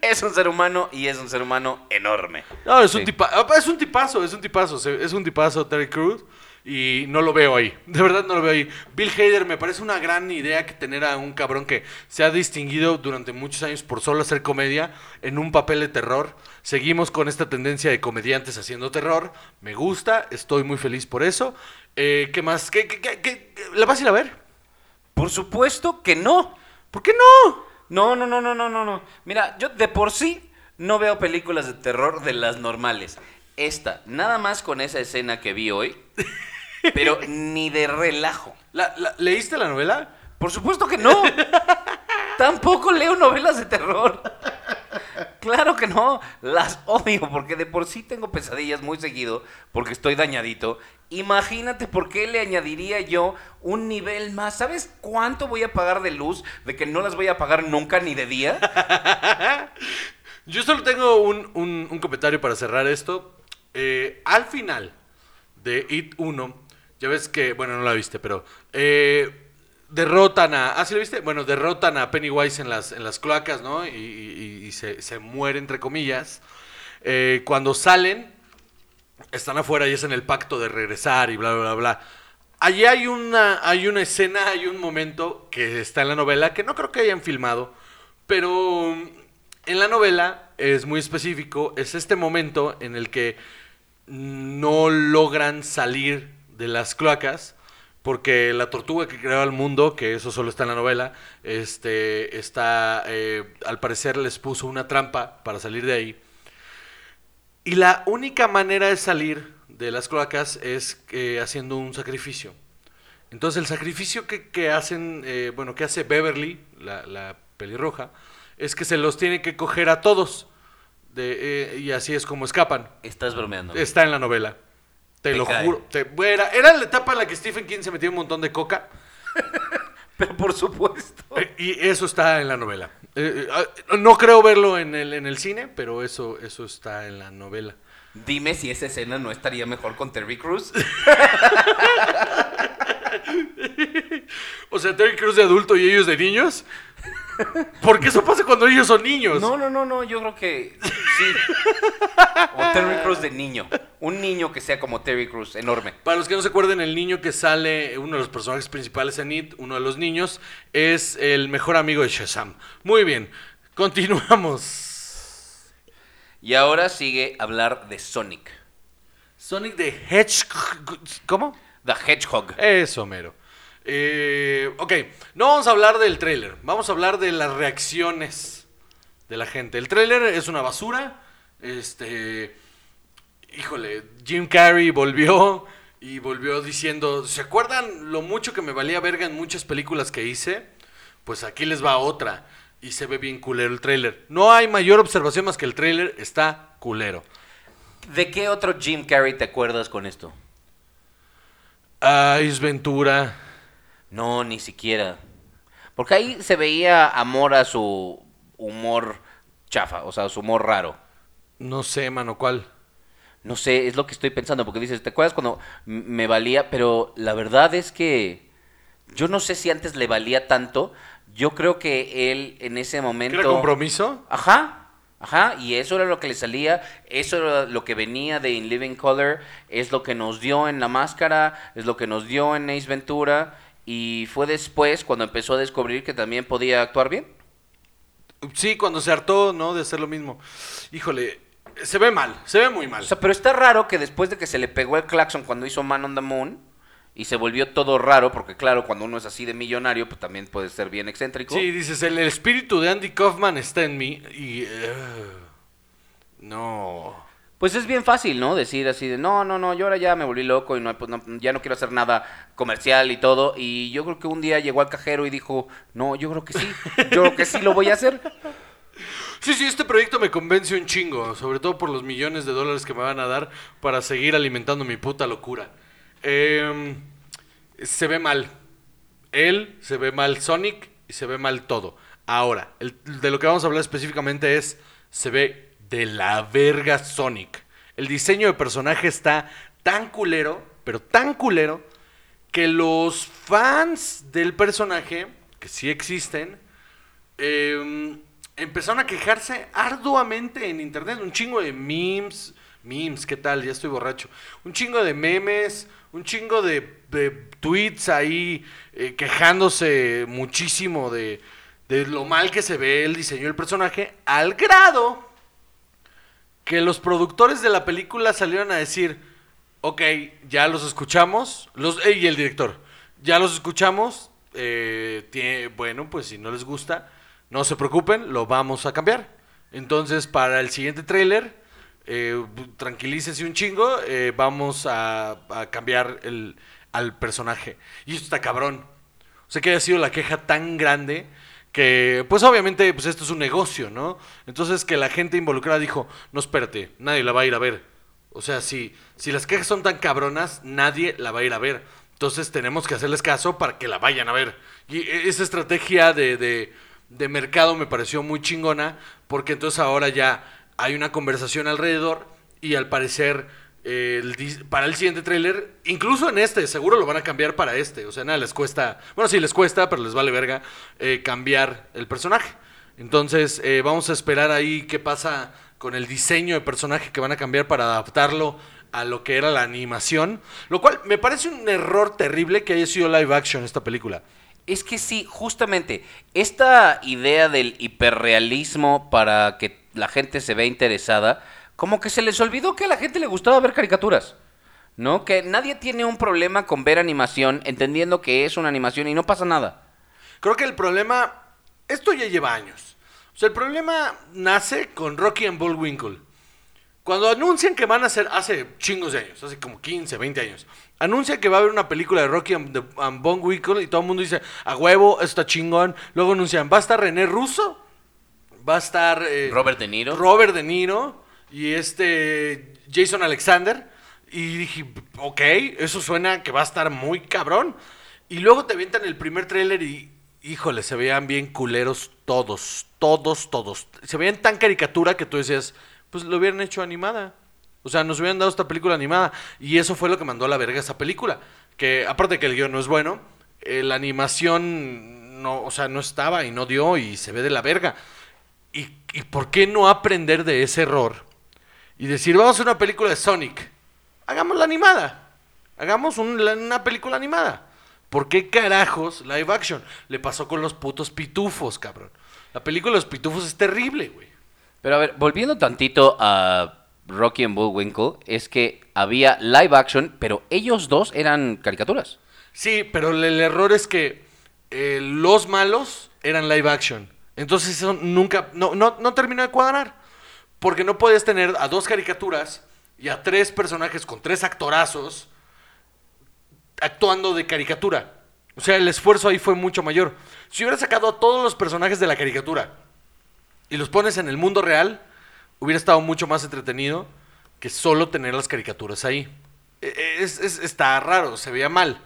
Es un ser humano y es un ser humano enorme. No, es Sí. un tipa- ah, es un tipazo, es un tipazo, es un tipazo Terry Crews y no lo veo ahí, de verdad no lo veo ahí. Bill Hader me parece una gran idea que tener a un cabrón que se ha distinguido durante muchos años por solo hacer comedia en un papel de terror. Seguimos con esta tendencia de comediantes haciendo terror, me gusta, estoy muy feliz por eso. Eh, ¿Qué más? ¿Qué, qué- qué- qué- ¿La vas a ir a ver? Por supuesto que no. ¿Por qué no? No, no, no, no, no, no, no. Mira, yo de por sí no veo películas de terror de las normales. Esta, nada más con esa escena que vi hoy, pero ni de relajo. ¿La- la- ¿Leíste la novela? Por supuesto que no. Tampoco leo novelas de terror. Claro que no, las odio porque de por sí tengo pesadillas muy seguido porque estoy dañadito. Imagínate por qué le añadiría yo un nivel más. ¿Sabes cuánto voy a pagar de luz? De que no las voy a pagar nunca ni de día. Yo solo tengo un, un- comentario para cerrar esto. Eh, al final de It 1, ya ves que, bueno, no la viste, pero eh, derrotan a... ¿Ah, sí la viste? Bueno, derrotan a Pennywise en las, en las cloacas, ¿no? Y, y- se, se muere, entre comillas. Eh, cuando salen, están afuera y es en el pacto de regresar y bla, bla, bla, bla. Allí hay una, hay una escena, hay un momento que está en la novela que no creo que hayan filmado, pero mm, en la novela es muy específico, es este momento en el que no logran salir de las cloacas porque la tortuga que creó el mundo, que eso solo está en la novela, este, está, eh, al parecer les puso una trampa para salir de ahí. Y la única manera de salir de las cloacas es eh, haciendo un sacrificio. Entonces el sacrificio que, que hacen, eh, bueno, que hace Beverly, la, la pelirroja, es que se los tiene que coger a todos. De, y así es como escapan. Estás bromeando. Está en la novela. Te, Te lo cae. juro. Te- era, era la etapa en la que Stephen King se metió un montón de coca. Pero por supuesto. eh, y eso está en la novela. Eh, eh, ah, no creo verlo en el, en el cine, pero eso, eso está en la novela. Dime si esa escena no estaría mejor con Terry Crews. O sea, Terry Crews de adulto y ellos de niños. Porque eso pasa cuando ellos son niños. No, no, no, no, yo creo que sí. O Terry Crews de niño. Un niño que sea como Terry Crews, enorme. Para los que no se acuerden, el niño que sale, uno de los personajes principales en It, uno de los niños, es el mejor amigo de Shazam. Muy bien, continuamos. Y ahora sigue hablar de Sonic. Sonic the Hedgehog. ¿Cómo? The Hedgehog. Eso, mero. Eh, ok, no vamos a hablar del tráiler, vamos a hablar de las reacciones de la gente. El tráiler es una basura. Este, híjole, Jim Carrey volvió y volvió diciendo, ¿se acuerdan lo mucho que me valía verga en muchas películas que hice? Pues aquí les va otra y se ve bien culero el tráiler. No hay mayor observación más que el tráiler está culero. ¿De qué otro Jim Carrey te acuerdas con esto? Ace Ventura. No, ni siquiera. Porque ahí se veía amor a su humor chafa, o sea, su humor raro. No sé, mano, ¿cuál? No sé, es lo que estoy pensando, porque dices, ¿te acuerdas cuando me valía? Pero la verdad es que yo no sé si antes le valía tanto. Yo creo que él en ese momento... ¿Era compromiso? Ajá, ajá, y eso era lo que le salía, eso era lo que venía de In Living Color, es lo que nos dio en La Máscara, es lo que nos dio en Ace Ventura, y fue después cuando empezó a descubrir que también podía actuar bien. Sí, cuando se hartó, ¿no? De hacer lo mismo. Híjole, se ve mal, se ve muy mal. O sea, pero está raro que después de que se le pegó el claxon cuando hizo Man on the Moon, y se volvió todo raro, porque claro, cuando uno es así de millonario, pues también puede ser bien excéntrico. Sí, dices, el, el espíritu de Andy Kaufman está en mí y... eh, no. Pues es bien fácil, ¿no? Decir así de, no, no, no, yo ahora ya me volví loco y no, pues, no- ya no quiero hacer nada comercial y todo. Y yo creo que un día llegó al cajero y dijo, no, yo creo que sí, yo creo que sí lo voy a hacer. Sí, sí, este proyecto me convence un chingo, sobre todo por los millones de dólares que me van a dar para seguir alimentando mi puta locura. Em, se ve mal. Él, se ve mal Sonic y se ve mal todo. Ahora, el- de lo que vamos a hablar específicamente es, se ve de la verga Sonic. El diseño de personaje está tan culero, pero tan culero, que los fans del personaje, que sí existen, eh, empezaron a quejarse arduamente en internet. Un chingo de memes. Memes, ¿qué tal? Ya estoy borracho. Un chingo de memes, un chingo de, de tweets ahí eh, quejándose muchísimo de lo mal que se ve el diseño del personaje, al grado que los productores de la película salieron a decir, ok, ya los escuchamos, los, eh, y el director, ya los escuchamos, eh, tie- bueno, pues si no les gusta, no se preocupen, lo vamos a cambiar. Entonces, para el siguiente tráiler, eh, tranquilícese un chingo, eh, vamos a, a cambiar el, al personaje. Y esto está cabrón. O sea, que haya sido la queja tan grande que, pues obviamente, pues esto es un negocio, ¿no? Entonces que la gente involucrada dijo, no, espérate, nadie la va a ir a ver. O sea, si, si las quejas son tan cabronas, nadie la va a ir a ver. Entonces tenemos que hacerles caso para que la vayan a ver. Y e- esa estrategia de, de, de mercado me pareció muy chingona, porque entonces ahora ya hay una conversación alrededor y al parecer para el siguiente tráiler, incluso en este, seguro lo van a cambiar para este. O sea, nada les cuesta, bueno, sí les cuesta, pero les vale verga eh, cambiar el personaje. Entonces, eh, vamos a esperar ahí qué pasa con el diseño de personaje que van a cambiar para adaptarlo a lo que era la animación. Lo cual me parece un error terrible que haya sido live action esta película. Es que sí, justamente, esta idea del hiperrealismo para que la gente se vea interesada, como que se les olvidó que a la gente le gustaba ver caricaturas. ¿No? Que nadie tiene un problema con ver animación, entendiendo que es una animación y no pasa nada. Creo que el problema, esto ya lleva años. O sea, el problema nace con Rocky and Bullwinkle. Cuando anuncian que van a hacer, hace chingos de años, hace como 15, 20 años, anuncian que va a haber una película de Rocky and, and Bullwinkle y todo el mundo dice, a huevo, esto está chingón. Luego anuncian, va a estar René Russo, va a estar eh, Robert De Niro. Robert De Niro y este Jason Alexander. Y dije, ok, eso suena que va a estar muy cabrón. Y luego te avientan el primer tráiler y, híjole, se veían bien culeros todos, todos, todos. Se veían tan caricatura que tú decías, pues lo hubieran hecho animada. O sea, nos hubieran dado esta película animada. Y eso fue lo que mandó a la verga esa película. Que aparte de que el guion no es bueno, eh, la animación no, o sea, no estaba y no dio y se ve de la verga. ¿Y, y por qué no aprender de ese error? Y decir, vamos a una película de Sonic. Hagámosla animada. Hagamos un- la- una película animada. ¿Por qué carajos live action? Le pasó con los putos pitufos, cabrón. La película de los pitufos es terrible, güey. Pero a ver, volviendo tantito a Rocky and Bullwinkle, es que había live action, pero ellos dos eran caricaturas. Sí, pero el, el error es que eh, los malos eran live action. Entonces eso nunca, no, no, no terminó de cuadrar. Porque no puedes tener a dos caricaturas y a tres personajes con tres actorazos actuando de caricatura. O sea, el esfuerzo ahí fue mucho mayor. Si hubieras sacado a todos los personajes de la caricatura y los pones en el mundo real, hubiera estado mucho más entretenido que solo tener las caricaturas ahí. E- Es, es- está raro, se veía mal.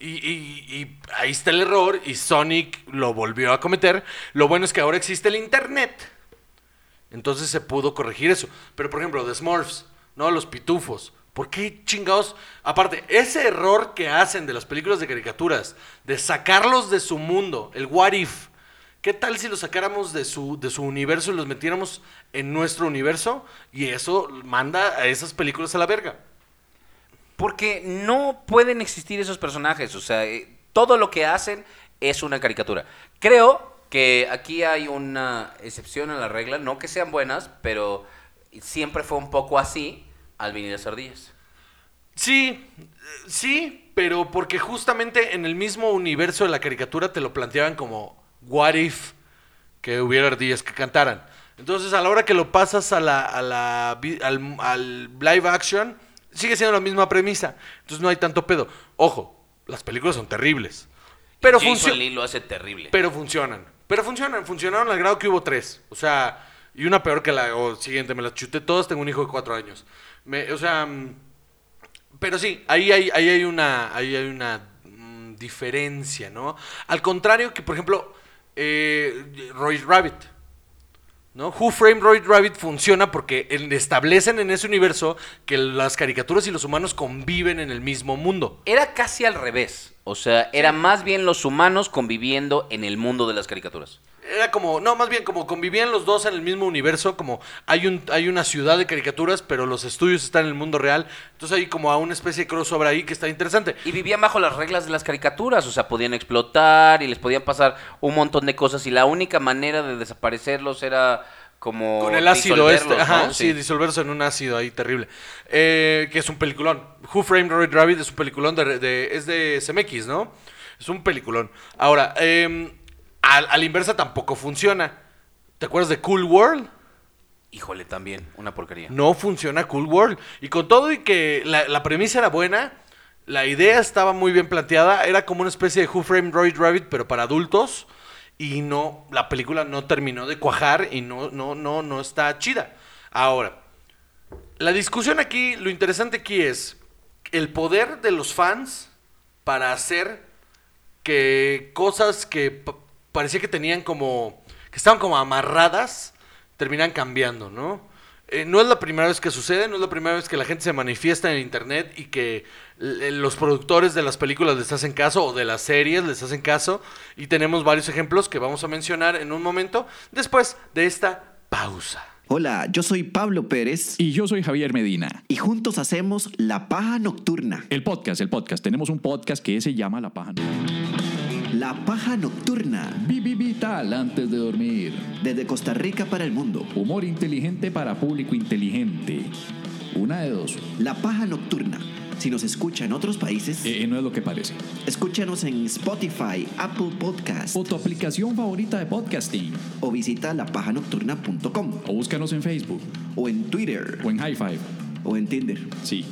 Y- y ahí está el error y Sonic lo volvió a cometer. Lo bueno es que ahora existe el Internet. Entonces se pudo corregir eso. Pero por ejemplo, The Smurfs, ¿no? Los pitufos. ¿Por qué chingados? Aparte, ese error que hacen de las películas de caricaturas, de sacarlos de su mundo, el what if. ¿Qué tal si los sacáramos de su, de su universo y los metiéramos en nuestro universo? Y eso manda a esas películas a la verga. Porque no pueden existir esos personajes. O sea, eh, todo lo que hacen es una caricatura. Creo que aquí hay una excepción a la regla. No que sean buenas, pero siempre fue un poco así Alvin y las ardillas. Sí, sí, pero porque justamente en el mismo universo de la caricatura te lo planteaban como what if que hubiera ardillas que cantaran. Entonces a la hora que lo pasas a la, a la vi- al, al live action, sigue siendo la misma premisa. Entonces no hay tanto pedo. Ojo, las películas son terribles. Pero, Jason funcio- Lee lo hace terrible. pero funcionan. Pero funcionan, funcionaron al grado que hubo tres. O sea, y una peor que la siguiente, me las chuté todas, tengo un hijo de cuatro años. Me- o sea, mm, pero sí, ahí hay, ahí hay una, ahí hay una mm, diferencia, ¿no? Al contrario que, por ejemplo, eh, Roy Rabbit. ¿No? Who Framed Roy Rabbit funciona porque establecen en ese universo que las caricaturas y los humanos conviven en el mismo mundo. Era casi al revés. O sea, era más bien los humanos conviviendo en el mundo de las caricaturas. Era como, no, más bien como convivían los dos en el mismo universo, como hay un hay una ciudad de caricaturas, pero los estudios están en el mundo real. Entonces hay como a una especie de crossover ahí que está interesante. Y vivían bajo las reglas de las caricaturas, o sea, podían explotar y les podían pasar un montón de cosas y la única manera de desaparecerlos era como Con el ácido este, ajá, sí, disolverse en un ácido ahí terrible. Eh, que es un peliculón. Who Framed Roy Rabbit es un peliculón de, de- es de CMX, ¿no? Es un peliculón. Ahora, eh, al, a la inversa tampoco funciona. ¿Te acuerdas de Cool World? Híjole, también, una porquería. No funciona Cool World. Y con todo y que la, la premisa era buena, la idea estaba muy bien planteada, era como una especie de Who Framed Roy Rabbit, pero para adultos. Y no, la película no terminó de cuajar y no, no, no, no está chida. Ahora, la discusión aquí, lo interesante aquí es el poder de los fans para hacer que cosas que parecía que tenían como, que estaban como amarradas, terminan cambiando, ¿no? Eh, no es la primera vez que sucede, no es la primera vez que la gente se manifiesta en internet y que l- los productores de las películas les hacen caso o de las series les hacen caso y tenemos varios ejemplos que vamos a mencionar en un momento después de esta pausa. Hola, yo soy Pablo Pérez Y yo soy Javier Medina. y juntos hacemos La Paja Nocturna. El podcast, el podcast. Tenemos un podcast que se llama La Paja. La Paja Nocturna, Vivi Vital antes de dormir. desde Costa Rica para el mundo. Humor inteligente para público inteligente. Una de dos. La Paja Nocturna, Si nos escucha en otros países, Eh, no es lo que parece. escúchanos en Spotify, Apple Podcast O tu aplicación favorita de podcasting. o visita lapajanocturna.com O búscanos en Facebook. o en Twitter O en High Five. o en Tinder. Sí.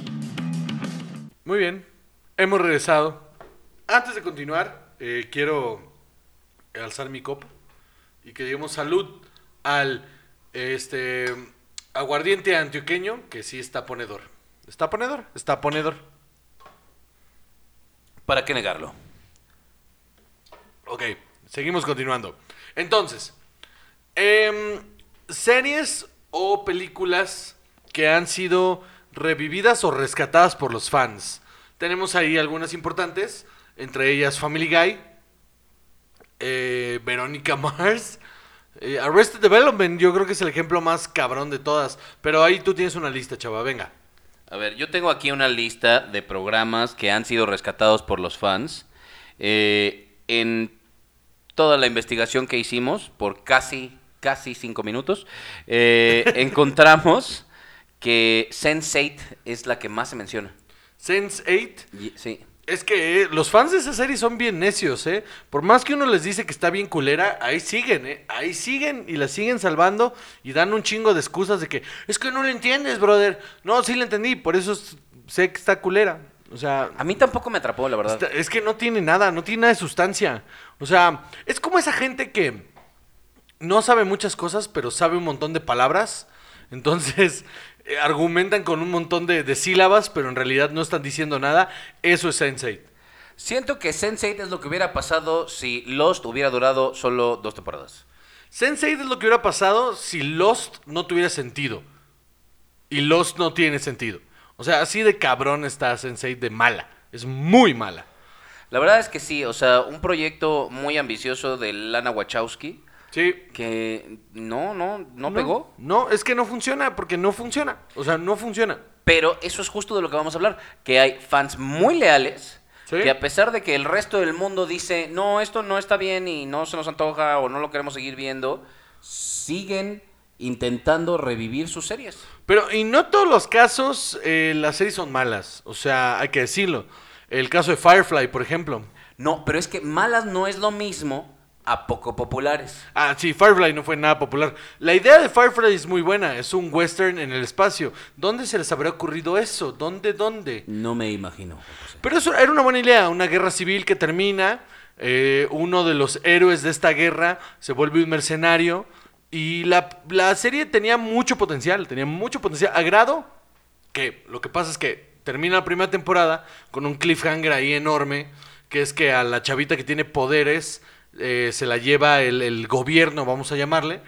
Muy bien, hemos regresado. Antes de continuar, eh, quiero alzar mi copa y que digamos salud al este aguardiente antioqueño que sí está ponedor. ¿Está ponedor? Está ponedor. ¿Para qué negarlo? Ok, seguimos continuando. Entonces, em, series o películas que han sido revividas o rescatadas por los fans. Tenemos ahí algunas importantes, entre ellas Family Guy, eh, Verónica Mars, eh, Arrested Development, yo creo que es el ejemplo más cabrón de todas. Pero ahí tú tienes una lista, chava, venga. A ver, yo tengo aquí una lista de programas que han sido rescatados por los fans. Eh, en toda la investigación que hicimos, por casi, casi cinco minutos, eh, encontramos que Sense8 es la que más se menciona. Sense8. Y- sí. Es que eh, los fans de esa serie son bien necios, ¿eh? Por más que uno les dice que está bien culera, ahí siguen, ¿eh? Ahí siguen y la siguen salvando y dan un chingo de excusas de que es que no lo entiendes, brother. No, sí lo entendí, por eso es- sé que está culera. O sea, A mí tampoco me atrapó, la verdad. está- es que no tiene nada, no tiene nada de sustancia. O sea, es como esa gente que no sabe muchas cosas, pero sabe un montón de palabras. Entonces, argumentan con un montón de, de sílabas, pero en realidad no están diciendo nada. Eso es Sense8. Siento que Sense8 es lo que hubiera pasado si Lost hubiera durado solo dos temporadas. Sense8 es lo que hubiera pasado si Lost no tuviera sentido. Y Lost no tiene sentido. O sea, así de cabrón está Sense8 de mala. Es muy mala. La verdad es que sí, o sea, un proyecto muy ambicioso de Lana Wachowski Sí. que no, no, no, pegó. No, es que no funciona porque no funciona. O sea, no funciona. Pero eso es justo de lo que vamos a hablar, que hay fans muy leales Sí. que a pesar de que el resto del mundo dice, no, esto no está bien y no se nos antoja o no lo queremos seguir viendo, siguen intentando revivir sus series. Pero, y no todos los casos eh, las series son malas. O sea, hay que decirlo. El caso de Firefly, por ejemplo. No, pero es que malas no es lo mismo a poco populares. Ah, sí, Firefly no fue nada popular. La idea de Firefly es muy buena. Es un western en el espacio. ¿Dónde se les habría ocurrido eso? ¿Dónde, dónde? No me imagino. Pero eso era una buena idea, una guerra civil que termina, eh, uno de los héroes de esta guerra se vuelve un mercenario y la, la serie tenía mucho potencial, tenía mucho potencial, a grado que lo que pasa es que termina la primera temporada con un cliffhanger ahí enorme, que es que a la chavita que tiene poderes eh, se la lleva el, gobierno, vamos a llamarle,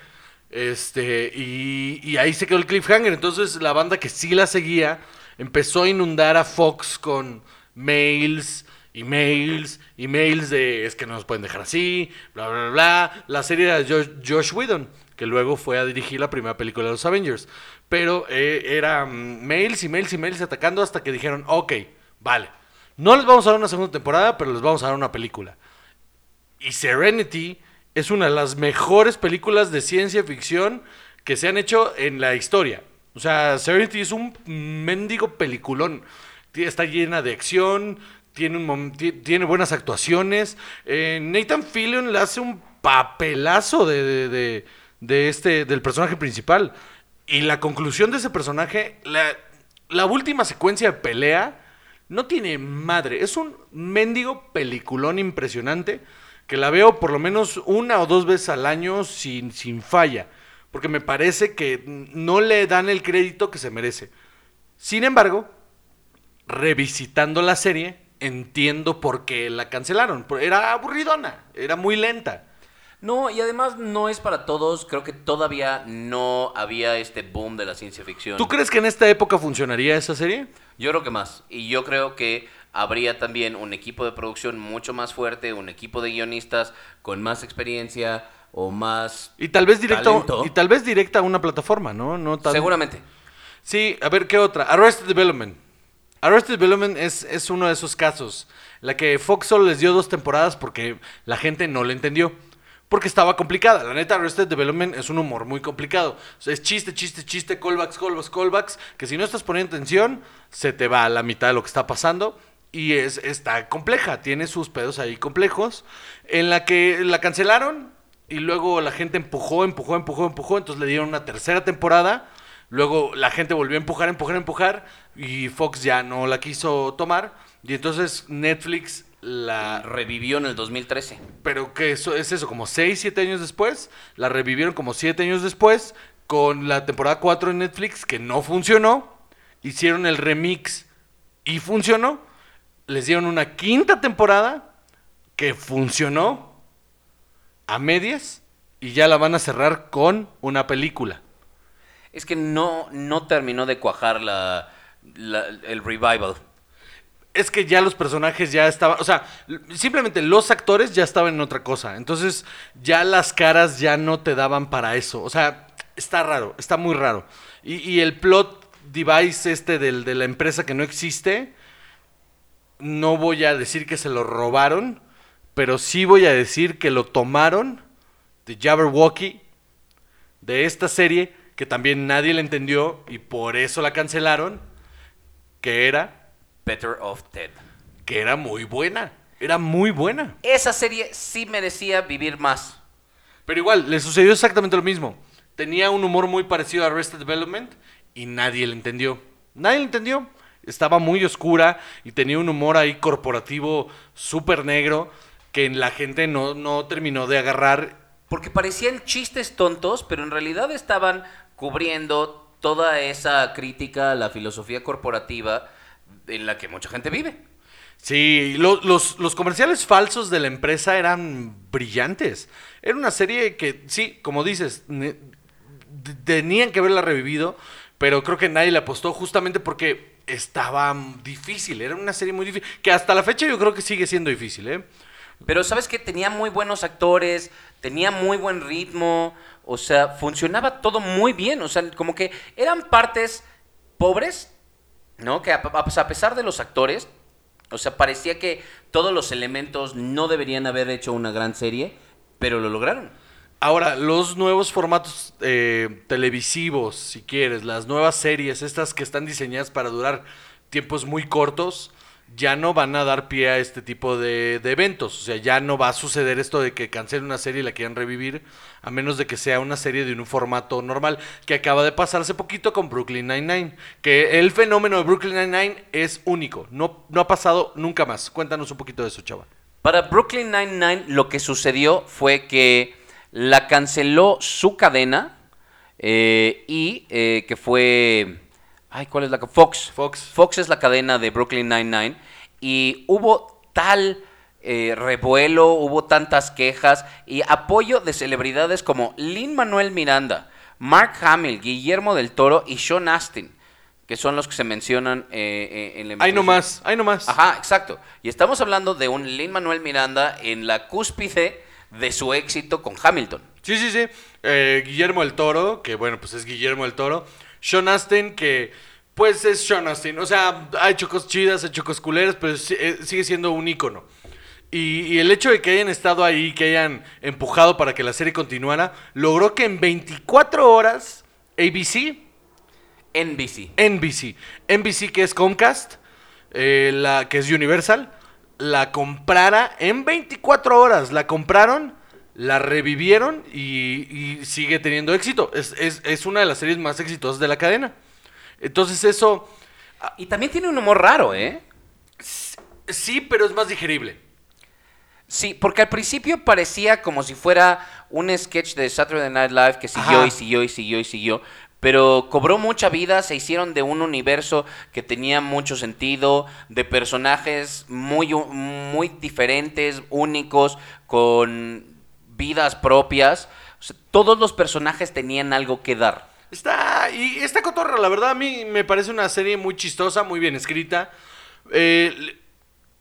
este, y, ahí se quedó el cliffhanger. Entonces la banda que sí la seguía empezó a inundar a Fox con mails, emails, emails de es que no nos pueden dejar así, bla, bla, bla. La serie de Josh, Josh Whedon, que luego fue a dirigir la primera película de los Avengers. Pero eh, era mm, mails y mails y mails atacando hasta que dijeron, ok, vale. No les vamos a dar una segunda temporada, pero les vamos a dar una película. Y Serenity es una de las mejores películas de ciencia ficción que se han hecho en la historia. O sea, Serenity es un mendigo peliculón. Está llena de acción, tiene, un tiene buenas actuaciones. Eh, Nathan Fillion le hace un papelazo de, de- de- de este, del personaje principal. Y la conclusión de ese personaje, la, la última secuencia de pelea, no tiene madre. Es un mendigo peliculón impresionante que la veo por lo menos una o dos veces al año sin, sin falla. Porque me parece que no le dan el crédito que se merece. Sin embargo, revisitando la serie, entiendo por qué la cancelaron. Era aburridona, era muy lenta. No, y además no es para todos. Creo que todavía no había este boom de la ciencia ficción. ¿Tú crees que en esta época funcionaría esa serie? Yo creo que más. Y yo creo que habría también un equipo de producción mucho más fuerte, un equipo de guionistas con más experiencia o más... Y tal vez directa, Talento. y tal vez directa a una plataforma, ¿no? no tan- Seguramente. Sí, a ver, ¿qué otra? Arrested Development. Arrested Development es, es uno de esos casos. La que Fox solo les dio dos temporadas porque la gente no le entendió. porque estaba complicada. La neta, Arrested Development es un humor muy complicado. O sea, es chiste, chiste, chiste, callbacks, callbacks, callbacks, que si no estás poniendo atención, se te va a la mitad de lo que está pasando. Y es, está compleja, tiene sus pedos ahí complejos, en la que la cancelaron y luego la gente empujó, empujó, empujó, empujó, entonces le dieron una tercera temporada. Luego la gente volvió a empujar, empujar, empujar y Fox ya no la quiso tomar. Y entonces Netflix la Revivió en el 2013. pero que eso es eso, como 6, 7 años después, la revivieron como 7 años después con la temporada 4 en Netflix que no funcionó, hicieron el remix y funcionó, les dieron una quinta temporada que funcionó a medias y ya la van a cerrar con una película. Es que no, no terminó de cuajar la, la- el revival. Es que ya los personajes ya estaban, o sea, simplemente los actores ya estaban en otra cosa. Entonces, ya las caras ya no te daban para eso. O sea, está raro, está muy raro. Y, y el plot device este del, de la empresa que no existe, no voy a decir que se lo robaron, pero sí voy a decir que lo tomaron de Jabberwocky, de esta serie, que también nadie le entendió y por eso la cancelaron, que era Better of Ted. que era muy buena. Era muy buena. Esa serie sí merecía vivir más. Pero igual, le sucedió exactamente lo mismo. Tenía un humor muy parecido a Arrested Development y nadie le entendió. Nadie le entendió. Estaba muy oscura y tenía un humor ahí corporativo súper negro que la gente no, no terminó de agarrar. Porque parecían chistes tontos, pero en realidad estaban cubriendo toda esa crítica a la filosofía corporativa en la que mucha gente vive. Sí, lo- los, los comerciales falsos de la empresa eran brillantes. Era una serie que, sí, como dices, ne- tenían que haberla revivido, pero creo que nadie le apostó justamente porque estaba difícil. Era una serie muy difícil, que hasta la fecha yo creo que sigue siendo difícil, ¿eh? Pero sabes que tenía muy buenos actores, tenía muy buen ritmo, o sea, funcionaba todo muy bien, o sea, como que eran partes pobres, ¿no? Que a, a- pues, pesar de los actores, o sea, parecía que todos los elementos no deberían haber hecho una gran serie, pero lo lograron. Ahora, los nuevos formatos eh, televisivos, si quieres, las nuevas series, estas que están diseñadas para durar tiempos muy cortos, ya no van a dar pie a este tipo de, eventos. O sea, ya no va a suceder esto de que cancelen una serie y la quieran revivir, a menos de que sea una serie de un formato normal, que acaba de pasar hace poquito con Brooklyn Nine-Nine. Que el fenómeno de Brooklyn Nine-Nine es único, no, no ha pasado nunca más. Cuéntanos un poquito de eso, chava. Para Brooklyn Nine-Nine lo que sucedió fue que la canceló su cadena eh, y eh, que fue... Ay, ¿cuál es la? Fox. Fox. Fox es la cadena de Brooklyn Nine-Nine y hubo tal eh, revuelo, hubo tantas quejas y apoyo de celebridades como Lin Manuel Miranda, Mark Hamill, Guillermo del Toro y Sean Astin, que son los que se mencionan eh, eh, en la Ahí nomás, ahí nomás. Ajá, exacto. Y estamos hablando de un Lin Manuel Miranda en la cúspide de su éxito con Hamilton. Sí, sí, sí. Eh, Guillermo el Toro, que bueno, pues es Guillermo el Toro. Sean Astin, que pues es Sean Astin. O sea, ha hecho cosas chidas, ha hecho cosas culeras, pero eh, sigue siendo un ícono. Y, y el hecho de que hayan estado ahí, que hayan empujado para que la serie continuara, logró que en 24 horas ABC, NBC. NBC, NBC que es Comcast, eh, la que es Universal, la comprara en 24 horas. La compraron, la revivieron y, y sigue teniendo éxito. Es, es- es una de las series más exitosas de la cadena. Entonces eso, Y también tiene un humor raro, ¿eh? sí, pero es más digerible. Sí, porque al principio parecía como si fuera un sketch de Saturday Night Live que siguió Ajá. y siguió y siguió y siguió. Pero cobró mucha vida, se hicieron de un universo que tenía mucho sentido, de personajes muy, muy diferentes, únicos, con vidas propias. Todos los personajes tenían algo que dar. Está, y esta cotorra, la verdad, a mí me parece una serie muy chistosa, muy bien escrita. Eh,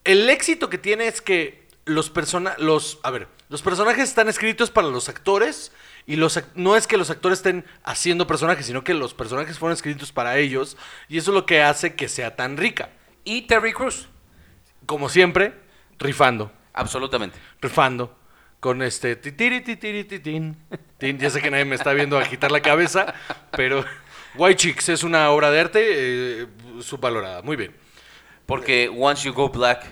el éxito que tiene es que los persona los, a ver, los personajes están escritos para los actores y los no es que los actores estén haciendo personajes, sino que los personajes fueron escritos para ellos y eso es lo que hace que sea tan rica. Y Terry Crews, Como siempre, rifando, absolutamente. rifando. con este titiri titiri titín. Ya sé que nadie me está viendo agitar la cabeza, pero White Chicks es una obra de arte eh, subvalorada. Muy bien. Porque once you go black,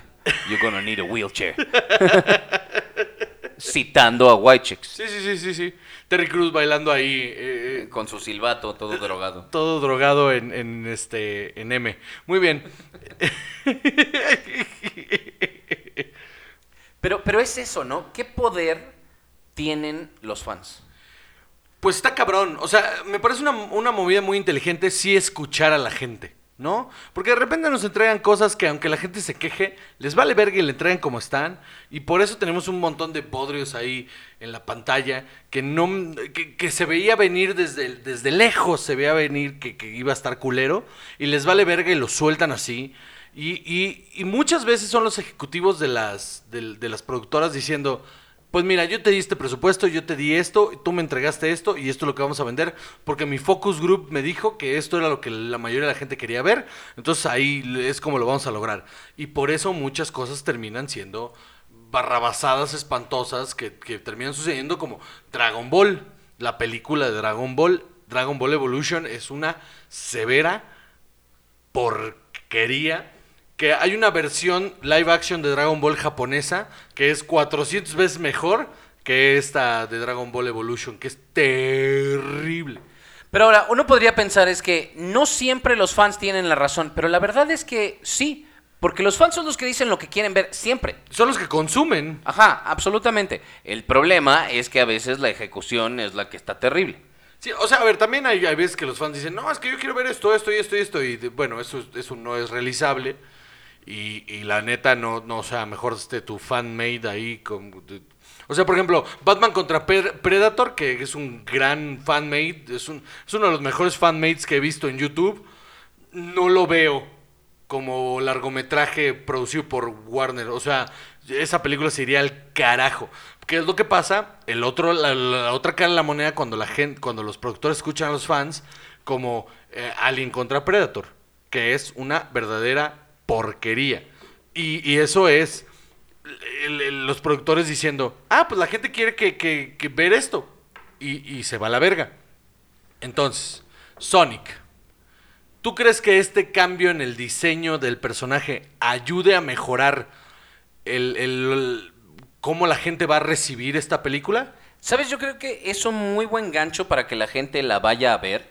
you're gonna need a wheelchair. Citando a White Chicks. Sí, sí, sí, sí, sí. Terry Cruz bailando ahí, eh, eh, Con su silbato todo drogado. todo drogado en, en, este en M. Muy bien. Pero, pero es eso, ¿no? ¿Qué poder tienen los fans? Pues está cabrón. O sea, me parece una, una movida muy inteligente sí escuchar a la gente, ¿no? Porque de repente nos entregan cosas que aunque la gente se queje, les vale verga y le entregan como están. Y por eso tenemos un montón de podrios ahí en la pantalla que no que, se veía venir desde, desde lejos, se veía venir que, que iba a estar culero. Y les vale verga y lo sueltan así. Y, y- muchas veces son los ejecutivos de las, de las productoras diciendo, pues mira, yo te di este presupuesto, yo te di esto, tú me entregaste esto y esto es lo que vamos a vender, porque mi focus group me dijo que esto era lo que la mayoría de la gente quería ver, entonces ahí es como lo vamos a lograr. Y por eso muchas cosas terminan siendo barrabasadas espantosas que, que terminan sucediendo como Dragon Ball, la película de Dragon Ball, Dragon Ball Evolution es una severa porquería. Que hay una versión live action de Dragon Ball japonesa que es 400 veces mejor que esta de Dragon Ball Evolution, que es terrible. Pero ahora, uno podría pensar es que no siempre los fans tienen la razón, pero la verdad es que sí, porque los fans son los que dicen lo que quieren ver siempre. Son los que consumen. Ajá, absolutamente. El problema es que a veces la ejecución es la que está terrible. Sí, o sea, a ver, también hay, hay veces que los fans dicen, no, es que yo quiero ver esto, esto y esto y esto. Y bueno, eso, eso no es realizable. Y, la neta, no, no, o sea, mejor este tu fan-made ahí. O sea, por ejemplo, Batman contra Pre- Predator, que es un gran fan-made, es, un, es uno de los mejores fan-mades que he visto en YouTube. No lo veo como largometraje producido por Warner. O sea, esa película se iría al carajo. ¿Qué es lo que pasa? El otro, la, la otra cara de la moneda cuando la gente, cuando los productores escuchan a los fans, como eh, Alien contra Predator, que es una verdadera porquería. Y, y eso es los productores diciendo, ah, pues la gente quiere que, que- que ver esto. Y, y se va a la verga. Entonces, Sonic. ¿Tú crees que este cambio en el diseño del personaje ayude a mejorar el, el- cómo la gente va a recibir esta película? ¿Sabes? Yo creo que es un muy buen gancho para que la gente la vaya a ver,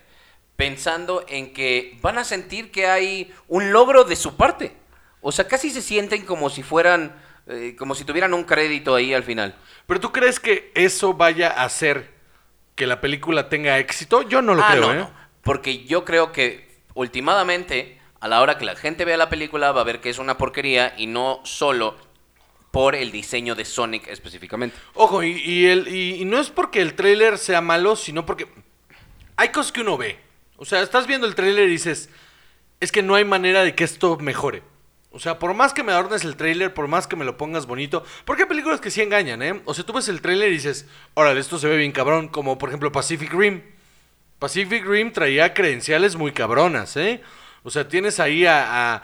pensando en que van a sentir que hay un logro de su parte. O sea, casi se sienten como si fueran, eh, como si tuvieran un crédito ahí al final. ¿Pero tú crees que eso vaya a hacer que la película tenga éxito? Yo no lo Ah, creo, no, ¿eh? no. Porque yo creo que últimamente, a la hora que la gente vea la película, va a ver que es una porquería y no solo por el diseño de Sonic específicamente. Ojo, y, y el, y, y no es porque el tráiler sea malo, sino porque hay cosas que uno ve. O sea, estás viendo el tráiler y dices, es que no hay manera de que esto mejore. O sea, por más que me adornes el tráiler, por más que me lo pongas bonito, porque hay películas que sí engañan, ¿eh? O sea, tú ves el tráiler y dices, órale, esto se ve bien cabrón, como por ejemplo Pacific Rim. Pacific Rim traía credenciales muy cabronas, ¿eh? O sea, tienes ahí a, a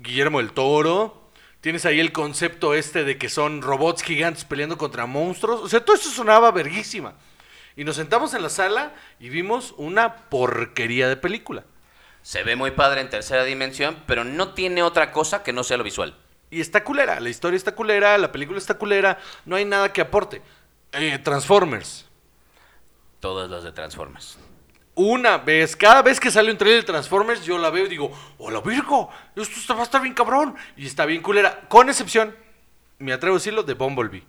Guillermo del Toro, tienes ahí el concepto este de que son robots gigantes peleando contra monstruos. O sea, todo eso sonaba verguísima. Y nos sentamos en la sala y vimos una porquería de película. Se ve muy padre en tercera dimensión, pero no tiene otra cosa que no sea lo visual. Y está culera, la historia está culera, la película está culera, no hay nada que aporte. Eh, Transformers. Todas las de Transformers. Una vez, cada vez que sale un trailer de Transformers, yo la veo y digo, hola Virgo, esto está, va a estar bien cabrón. Y está bien culera, con excepción, me atrevo a decirlo, de Bumblebee.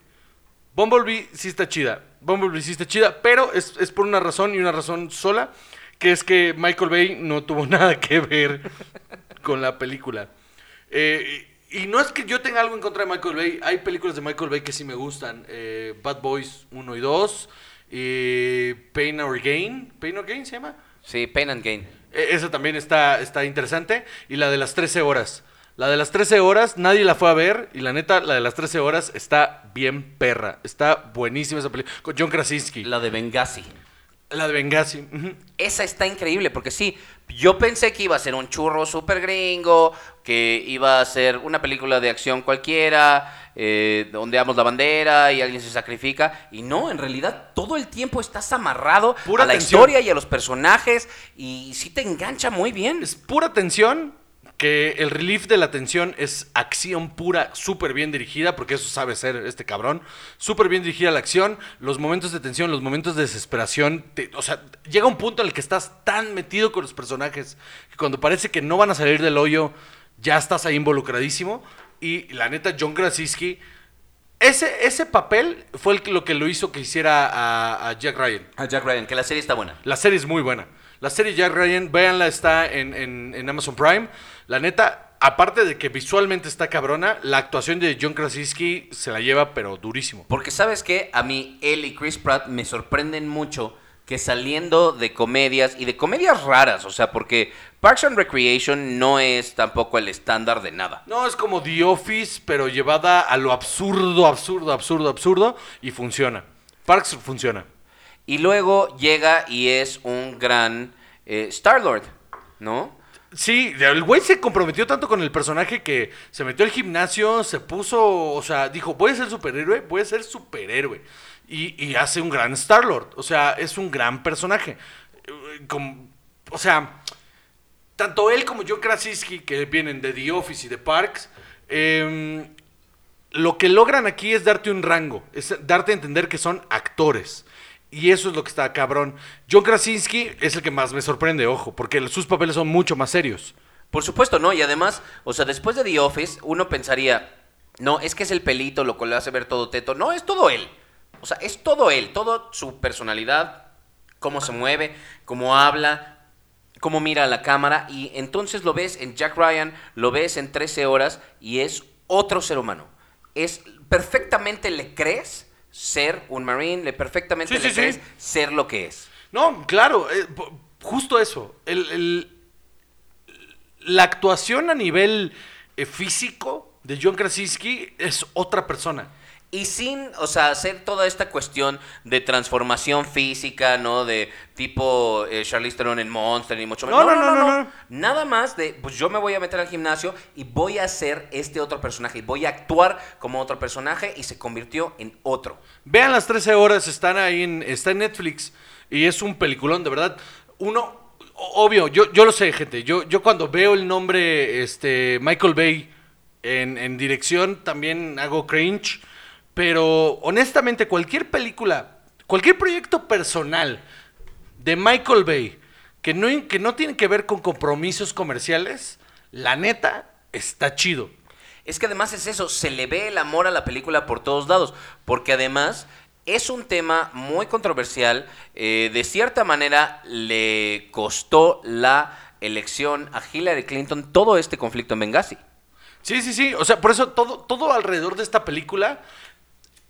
Bumblebee sí está chida, Bumblebee sí está chida, pero es, es por una razón y una razón sola, que es que Michael Bay no tuvo nada que ver con la película. Eh, y no es que yo tenga algo en contra de Michael Bay, hay películas de Michael Bay que sí me gustan, eh, Bad Boys 1 y 2, y Pain or Gain, Pain or Gain se llama. Sí, Pain and Gain. E- Esa también está, está interesante. Y la de las 13 horas. La de las 13 horas, nadie la fue a ver. Y la neta, la de las 13 horas está bien perra. Está buenísima esa película. Con John Krasinski. La de Benghazi. La de Benghazi. Esa está increíble, porque sí, yo pensé que iba a ser un churro súper gringo, que iba a ser una película de acción cualquiera, eh, donde damos la bandera y alguien se sacrifica, y no, en realidad todo el tiempo estás amarrado Pura a la tensión. historia y a los personajes, y sí te engancha muy bien. Es pura tensión, que el relief de la tensión es acción pura, súper bien dirigida, porque eso sabe ser este cabrón. Súper bien dirigida la acción, los momentos de tensión, los momentos de desesperación. te- o sea, llega un punto en el que estás tan metido con los personajes que cuando parece que no van a salir del hoyo, ya estás ahí involucradísimo. Y la neta, John Krasinski, ese, ese papel fue el lo que lo hizo que hiciera a, a Jack Ryan. A Jack Ryan, que la serie está buena. La serie es muy buena. La serie Jack Ryan, véanla, está en, en- en Amazon Prime. La neta, aparte de que visualmente está cabrona, la actuación de John Krasinski se la lleva, pero durísimo. Porque sabes que a mí él y Chris Pratt me sorprenden mucho que saliendo de comedias y de comedias raras, o sea, porque Parks and Recreation no es tampoco el estándar de nada. No, es como The Office, pero llevada a lo absurdo, absurdo, absurdo, absurdo, y funciona. Parks funciona. Y luego llega y es un gran eh, Star-Lord, ¿no? Sí, el güey se comprometió tanto con el personaje que se metió al gimnasio, se puso, o sea, dijo, voy a ser superhéroe, voy a ser superhéroe. Y, y hace un gran Star-Lord, o sea, es un gran personaje. Eh, com- o sea, tanto él como John Krasinski, que vienen de The Office y de Parks, em, lo que logran aquí es darte un rango, es darte a entender que son actores. Y eso es lo que está cabrón. John Krasinski es el que más me sorprende, ojo, porque sus papeles son mucho más serios. Por supuesto, ¿no? Y además, o sea, después de The Office, uno pensaría, no, es que es el pelito lo que le hace ver todo teto. No, es todo él. O sea, es todo él, toda su personalidad, cómo se mueve, cómo habla, cómo mira a la cámara. Y entonces lo ves en Jack Ryan, lo ves en 13 horas y es otro ser humano. Es perfectamente le crees ser un marine, le perfectamente Sí, le sí, sí. crees ser lo que es. No, claro, eh, justo eso. El- el- la actuación a nivel eh, físico de John Krasinski es otra persona. Y sin, o sea, hacer toda esta cuestión de transformación física, ¿no? De tipo eh, Charlize Theron en Monster, ni mucho No, menos. no, no, no, no. Nada más de, pues yo me voy a meter al gimnasio y voy a ser este otro personaje. Y voy a actuar como otro personaje y se convirtió en otro. Vean las 13 horas, están ahí en, está en Netflix y es un peliculón, de verdad. Uno, obvio, yo, yo lo sé, gente. Yo, yo cuando veo el nombre este, Michael Bay en, en dirección también hago cringe. Pero honestamente, cualquier película, cualquier proyecto personal de Michael Bay que no, que no tiene que ver con compromisos comerciales, la neta está chido. Es que además es eso, se le ve el amor a la película por todos lados, porque además es un tema muy controversial, eh, de cierta manera le costó la elección a Hillary Clinton todo este conflicto en Benghazi. Sí, sí, sí. O sea, por eso todo, todo alrededor de esta película,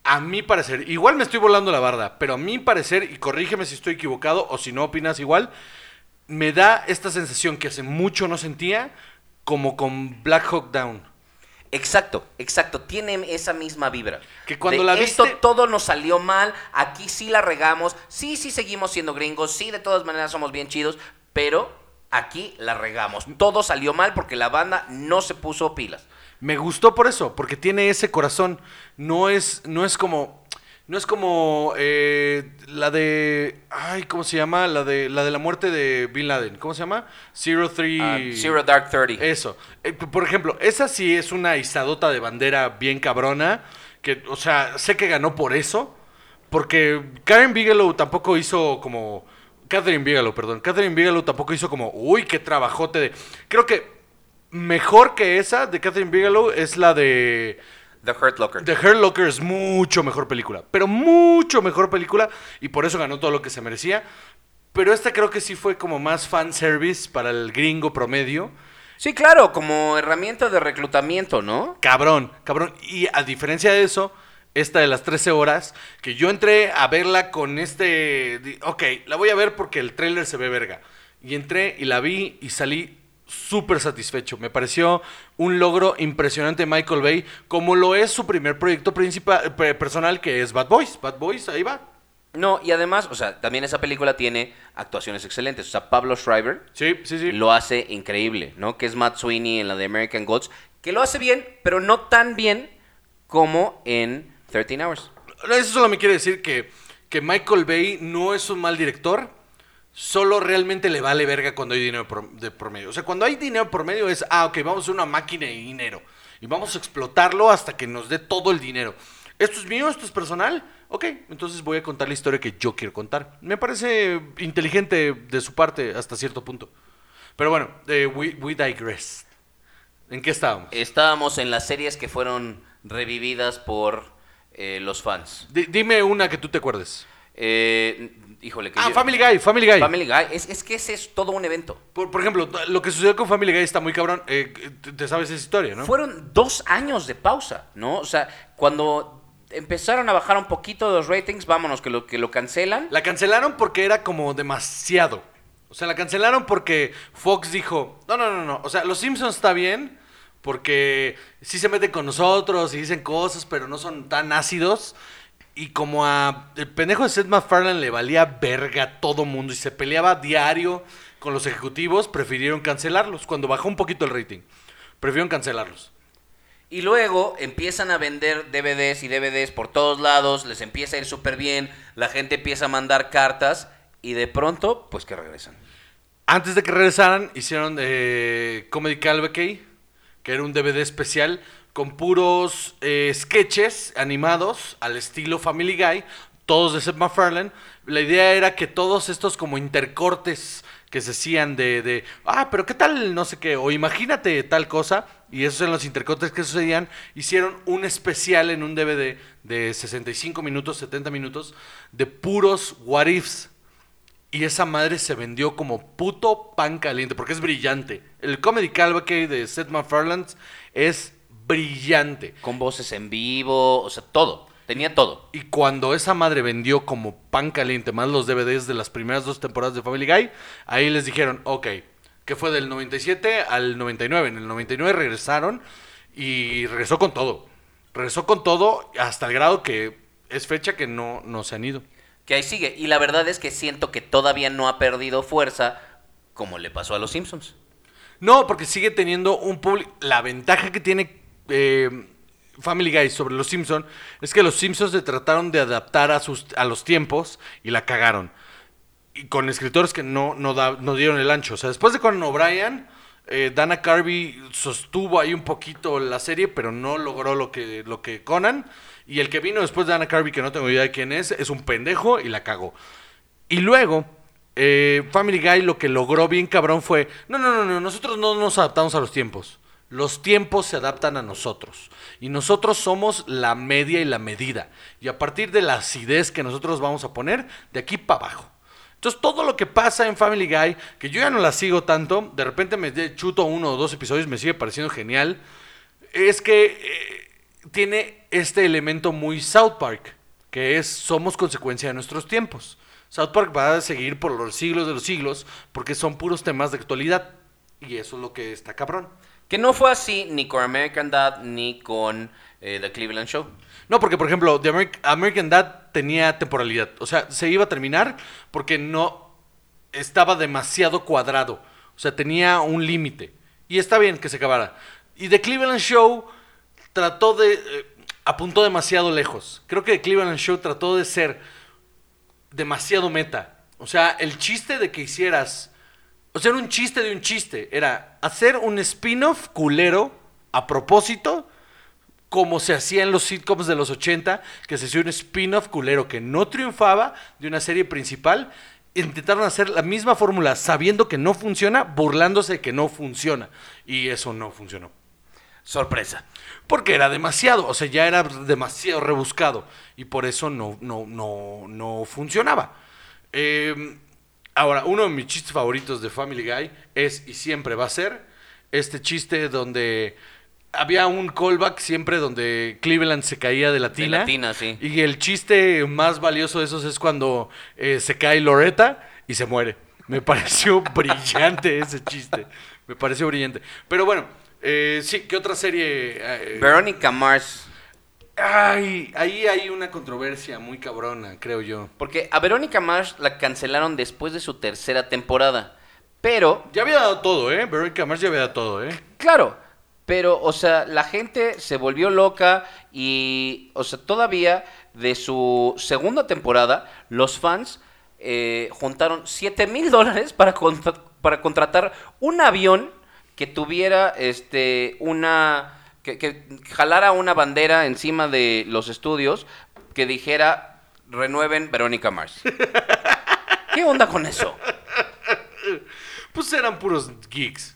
a mi parecer, igual me estoy volando la barda, pero a mi parecer, y corrígeme si estoy equivocado o si no opinas igual, me da esta sensación que hace mucho no sentía, como con Black Hawk Down. Exacto, exacto, tiene esa misma vibra. Que cuando De la esto viste- todo nos salió mal, aquí sí la regamos, sí, sí seguimos siendo gringos, sí de todas maneras somos bien chidos, pero aquí la regamos. Todo salió mal porque la banda no se puso pilas. Me gustó por eso, porque tiene ese corazón. No es, no es como. No es como eh, la de. Ay, ¿cómo se llama? La de la de la muerte de Bin Laden. ¿Cómo se llama? Zero Three. Ah, Zero Dark Thirty. Eso. Eh, por ejemplo, esa sí es una izadota de bandera bien cabrona. Que, o sea, sé que ganó por eso. Porque Karen Bigelow tampoco hizo como. Catherine Bigelow, perdón. Catherine Bigelow tampoco hizo como. Uy, qué trabajote de. Creo que mejor que esa de Catherine Bigelow es la de. The Hurt Locker. The Hurt Locker es mucho mejor película. Pero mucho mejor película. Y por eso ganó todo lo que se merecía. Pero esta creo que sí fue como más fan service para el gringo promedio. Sí, claro, como herramienta de reclutamiento, ¿no? Cabrón, cabrón. Y a diferencia de eso, esta de las 13 horas, que yo entré a verla con este... Ok, la voy a ver porque el tráiler se ve verga. Y entré y la vi y salí súper satisfecho. Me pareció un logro impresionante Michael Bay, como lo es su primer proyecto principal, pe- personal, que es Bad Boys. Bad Boys, ahí va. No, y además, o sea, también esa película tiene actuaciones excelentes. O sea, Pablo Schreiber Sí, sí, sí. lo hace increíble, ¿no? Que es Matt Sweeney en la de American Gods, que lo hace bien, pero no tan bien como en 13 Hours. Eso solo me quiere decir que, que Michael Bay no es un mal director, solo realmente le vale verga cuando hay dinero por- de por medio. O sea, cuando hay dinero por medio es, ah, ok, vamos a hacer una máquina de dinero y vamos a explotarlo hasta que nos dé todo el dinero. Esto es mío, esto es personal. Ok, entonces voy a contar la historia que yo quiero contar. Me parece inteligente de su parte hasta cierto punto. Pero bueno, eh, we, we digress. ¿En qué estábamos? Estábamos en las series que fueron revividas por eh, los fans. Di- dime una que tú te acuerdes. Eh, híjole, que Ah, yo- Family Guy, Family Guy. Family Guy. Es, es que ese es todo un evento. Por, por ejemplo, lo que sucedió con Family Guy está muy cabrón. Eh, te- te sabes esa historia, ¿no? Fueron dos años de pausa, ¿no? O sea, cuando empezaron a bajar un poquito los ratings, vámonos, que lo, que lo cancelan. La cancelaron porque era como demasiado. O sea, la cancelaron porque Fox dijo, no, no, no, no. O sea, Los Simpsons está bien porque sí se meten con nosotros y dicen cosas, pero no son tan ácidos. Y como a el pendejo de Seth MacFarlane le valía verga a todo mundo y se peleaba diario con los ejecutivos, prefirieron cancelarlos. Cuando bajó un poquito el rating, prefirieron cancelarlos. Y luego empiezan a vender DVDs y DVDs por todos lados, les empieza a ir súper bien, la gente empieza a mandar cartas y de pronto, pues que regresan. Antes de que regresaran, hicieron eh, Comedy Calvacay, que era un DVD especial con puros eh, sketches animados al estilo Family Guy, todos de Seth MacFarlane. La idea era que todos estos como intercortes que se hacían de, de, ah, pero qué tal, no sé qué, o imagínate tal cosa, y esos eran los intercortes que sucedían, hicieron un especial en un DVD de 65 minutos, 70 minutos, de puros what ifs. Y esa madre se vendió como puto pan caliente, porque es brillante. El Comedy Calvacay de Seth MacFarlane es brillante. Con voces en vivo, o sea, todo. Tenía todo. Y cuando esa madre vendió como pan caliente, más los DVDs de las primeras dos temporadas de Family Guy, ahí les dijeron, ok, que fue del 97 al 99. En el 99 regresaron y regresó con todo. Regresó con todo hasta el grado que es fecha que no, no se han ido. Que ahí sigue. Y la verdad es que siento que todavía no ha perdido fuerza como le pasó a los Simpsons. No, porque sigue teniendo un público. La ventaja que tiene eh, Family Guy sobre los Simpsons es que los Simpsons se trataron de adaptar a, sus, a los tiempos y la cagaron. Y con escritores que no, no, da- no dieron el ancho. O sea, después de Conan O'Brien, eh, Dana Carvey sostuvo ahí un poquito la serie, pero no logró lo que, lo que Conan. Y el que vino después de Dana Carvey, que no tengo idea de quién es, es un pendejo y la cagó. Y luego, eh, Family Guy lo que logró bien cabrón fue, no, no, no, no, nosotros no nos adaptamos a los tiempos. Los tiempos se adaptan a nosotros. Y nosotros somos la media y la medida. Y a partir de la acidez que nosotros vamos a poner, de aquí para abajo. Entonces todo lo que pasa en Family Guy, que yo ya no la sigo tanto, de repente me chuto uno o dos episodios, me sigue pareciendo genial, es que eh, tiene este elemento muy South Park, que es somos consecuencia de nuestros tiempos. South Park va a seguir por los siglos de los siglos porque son puros temas de actualidad. Y eso es lo que está cabrón. Que no fue así ni con American Dad ni con eh, The Cleveland Show. No, porque por ejemplo, The Ameri- American Dad tenía temporalidad. O sea, se iba a terminar porque no estaba demasiado cuadrado. O sea, tenía un límite. Y está bien que se acabara. Y The Cleveland Show trató de... eh, apuntó demasiado lejos. Creo que The Cleveland Show trató de ser demasiado meta. O sea, el chiste de que hicieras... O sea, era un chiste de un chiste. Era hacer un spin-off culero a propósito como se hacía en los sitcoms de los 80, que se hacía un spin-off culero que no triunfaba de una serie principal. Intentaron hacer la misma fórmula sabiendo que no funciona, burlándose de que no funciona. Y eso no funcionó. Sorpresa. Porque era demasiado, o sea, ya era demasiado rebuscado. Y por eso no, no, no, no funcionaba. Eh, ahora, uno de mis chistes favoritos de Family Guy es, y siempre va a ser, este chiste donde había un callback siempre donde Cleveland se caía de la tina. la tina, sí. Y el chiste más valioso de esos es cuando eh, se cae Loretta y se muere. Me pareció brillante ese chiste. Me pareció brillante. Pero bueno, eh, sí, ¿qué otra serie? eh, Veronica Mars. Ay, ahí hay una controversia muy cabrona, creo yo. Porque a Verónica Mars la cancelaron después de su tercera temporada. Pero, Ya había dado todo, ¿eh? Verónica Mars ya había dado todo, ¿eh? claro, pero, o sea, la gente se volvió loca y, o sea, todavía de su segunda temporada, los fans eh, juntaron 7 mil dólares para, contra- para contratar un avión que tuviera, este, una, que, que jalara una bandera encima de los estudios que dijera, renueven Verónica Mars. ¿Qué onda con eso? Pues eran puros geeks.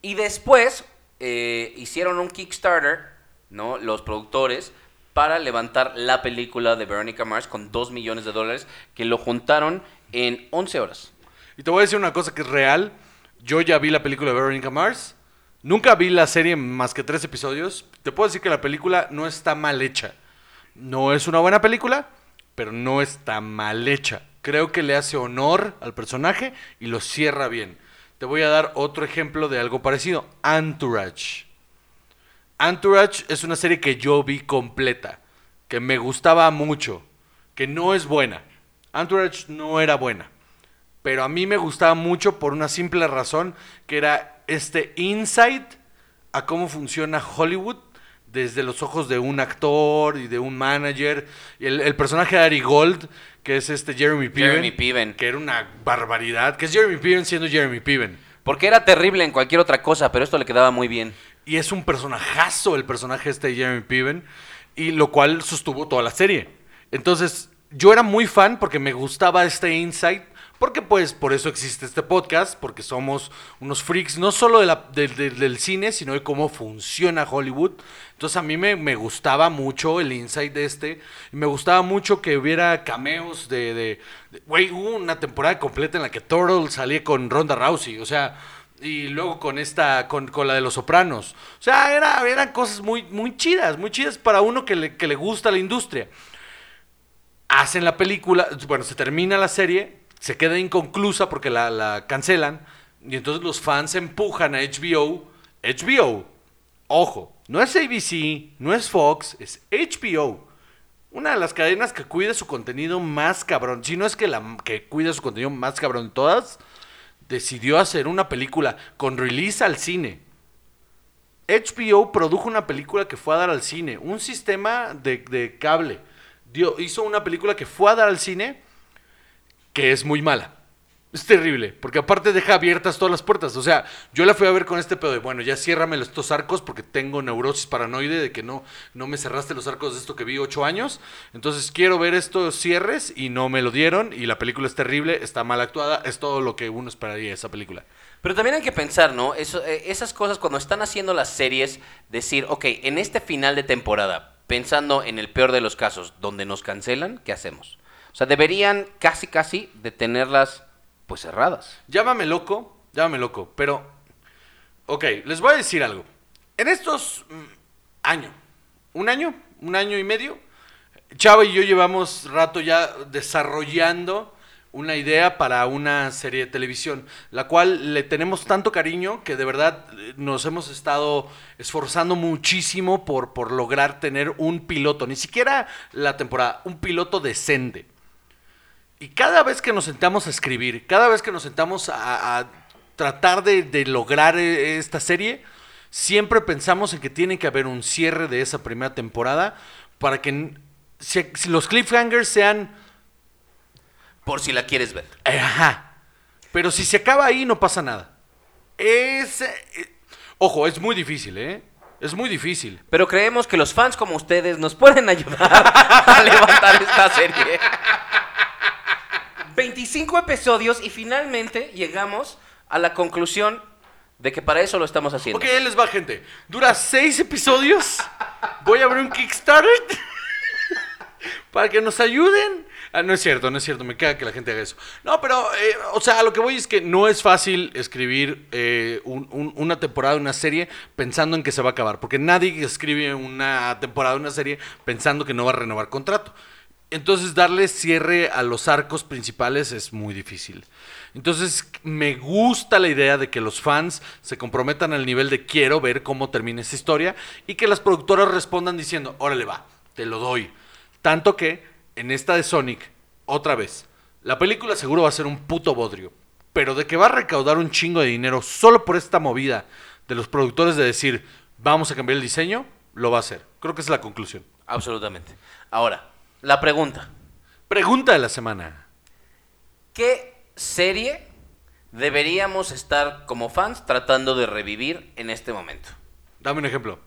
Y después eh, hicieron un Kickstarter, ¿no? Los productores, para levantar la película de Veronica Mars con 2 millones de dólares, que lo juntaron en 11 horas. Y te voy a decir una cosa que es real. Yo ya vi la película de Veronica Mars. Nunca vi la serie más que tres episodios. Te puedo decir que la película no está mal hecha. No es una buena película, pero no está mal hecha. Creo que le hace honor al personaje y lo cierra bien. Te voy a dar otro ejemplo de algo parecido. Entourage. Entourage es una serie que yo vi completa, que me gustaba mucho, que no es buena. Entourage no era buena, pero a mí me gustaba mucho por una simple razón, que era este insight a cómo funciona Hollywood desde los ojos de un actor y de un manager. El, el personaje de Ari Gold, que es este Jeremy Piven, Jeremy Piven. que era una barbaridad, que es Jeremy Piven siendo Jeremy Piven. Porque era terrible en cualquier otra cosa, pero esto le quedaba muy bien. Y es un personajazo el personaje este de Jeremy Piven. Y lo cual sostuvo toda la serie. Entonces, yo era muy fan porque me gustaba este insight. Porque pues por eso existe este podcast. Porque somos unos freaks no solo del- cine, sino de cómo funciona Hollywood. Entonces a mí me, me gustaba mucho el insight de este. Y me gustaba mucho que hubiera cameos de- Güey, hubo una temporada completa en la que Turtle salía con Ronda Rousey. O sea... Y luego con esta, con, con la de los sopranos. O sea, era, eran cosas muy, muy chidas, muy chidas para uno que le, que le gusta la industria. Hacen la película, bueno, se termina la serie, se queda inconclusa porque la, la cancelan. Y entonces los fans empujan a HBO. HBO, ojo, no es ABC, no es Fox, es HBO. Una de las cadenas que cuida su contenido más cabrón. Si no es que la que cuida su contenido más cabrón de todas, decidió hacer una película con release al cine. HBO produjo una película que fue a dar al cine. Un sistema de, de cable. Dio- hizo una película que fue a dar al cine que es muy mala. Es terrible, porque aparte deja abiertas todas las puertas. O sea, yo la fui a ver con este pedo de, bueno, ya ciérrame estos arcos porque tengo neurosis paranoide de que no, no me cerraste los arcos de esto que vi ocho años. Entonces quiero ver estos cierres y no me lo dieron y la película es terrible, está mal actuada, es todo lo que uno esperaría de esa película. Pero también hay que pensar, ¿no? Eso, eh, esas cosas cuando están haciendo las series, decir, ok, en este final de temporada, pensando en el peor de los casos, donde nos cancelan, ¿qué hacemos? O sea, deberían casi, casi de tenerlas, pues, cerradas. Llámame loco, llámame loco, pero... Ok, les voy a decir algo. En estos mm, año, un año, un año y medio, Chava y yo llevamos rato ya desarrollando una idea para una serie de televisión, la cual le tenemos tanto cariño que de verdad eh, nos hemos estado esforzando muchísimo por, por lograr tener un piloto, ni siquiera la temporada, un piloto decente. Y cada vez que nos sentamos a escribir, cada vez que nos sentamos a, a tratar de, de lograr eh, esta serie, siempre pensamos en que tiene que haber un cierre de esa primera temporada para que si los cliffhangers sean... Por si la quieres ver. eh, Ajá. Pero si se acaba ahí no pasa nada. Es... eh, ojo, es muy difícil, ¿eh? Es muy difícil. Pero creemos que los fans como ustedes nos pueden ayudar a levantar esta serie. 25 episodios y finalmente llegamos a la conclusión de que para eso lo estamos haciendo. Ok, ahí les va, gente. Dura seis episodios. Voy a abrir un Kickstarter para que nos ayuden. Ah, no es cierto, no es cierto. Me caga que la gente haga eso. No, pero, eh, o sea, lo que voy es que no es fácil escribir eh, un- un- una temporada de una serie pensando en que se va a acabar. Porque nadie escribe una temporada de una serie pensando que no va a renovar contrato. Entonces darle cierre a los arcos principales es muy difícil. Entonces me gusta la idea de que los fans se comprometan al nivel de quiero ver cómo termina esa historia y que las productoras respondan diciendo, órale va, te lo doy. Tanto que en esta de Sonic, otra vez, la película seguro va a ser un puto bodrio. Pero de que va a recaudar un chingo de dinero solo por esta movida de los productores de decir, vamos a cambiar el diseño, lo va a hacer. Creo que es la conclusión. Absolutamente. Ahora, la pregunta. Pregunta de la semana. ¿Qué serie deberíamos estar como fans tratando de revivir en este momento? Dame un ejemplo.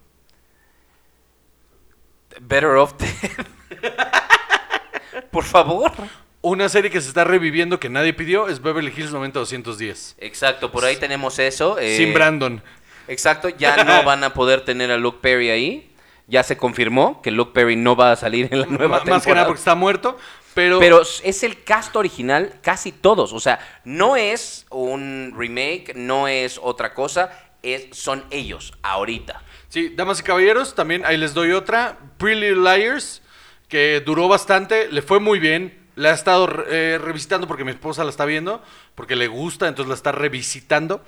Better Off Dead. Por favor. Una serie que se está reviviendo que nadie pidió es Beverly Hills 90210. Exacto, por ahí tenemos eso. eh, Sin Brandon. Exacto, ya no van a poder tener a Luke Perry ahí. Ya se confirmó que Luke Perry no va a salir en la nueva Ma- temporada. Más que nada porque está muerto. Pero, Pero es el cast original, casi todos. O sea, no es un remake, no es otra cosa, es, son ellos, ahorita. sí, damas y caballeros, también ahí les doy otra. Pretty Little Liars, que duró bastante, le fue muy bien. La he estado eh, revisitando porque mi esposa la está viendo, porque le gusta, entonces la está revisitando.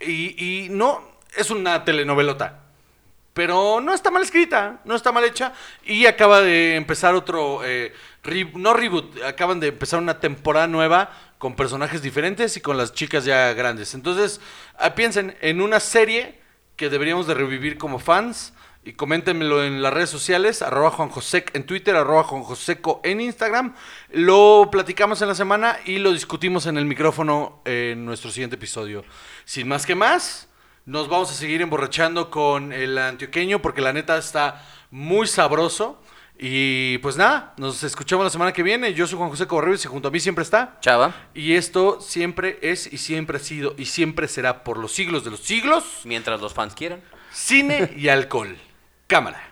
Y, y no, es una telenovelota. Pero no está mal escrita, no está mal hecha. Y acaba de empezar otro, eh, no reboot, acaban de empezar una temporada nueva con personajes diferentes y con las chicas ya grandes. Entonces, ah, piensen en una serie que deberíamos de revivir como fans. Y coméntenmelo en las redes sociales, arroba Juan Josec en Twitter, arroba Juan Joseco en Instagram. Lo platicamos en la semana y lo discutimos en el micrófono en nuestro siguiente episodio. Sin más que más, nos vamos a seguir emborrachando con el antioqueño porque la neta está muy sabroso. Y pues nada, nos escuchamos la semana que viene. Yo soy Juan José Correos y junto a mí siempre está. Chava, Y esto siempre es y siempre ha sido y siempre será por los siglos de los siglos. mientras los fans quieran. Cine y alcohol. Cámara.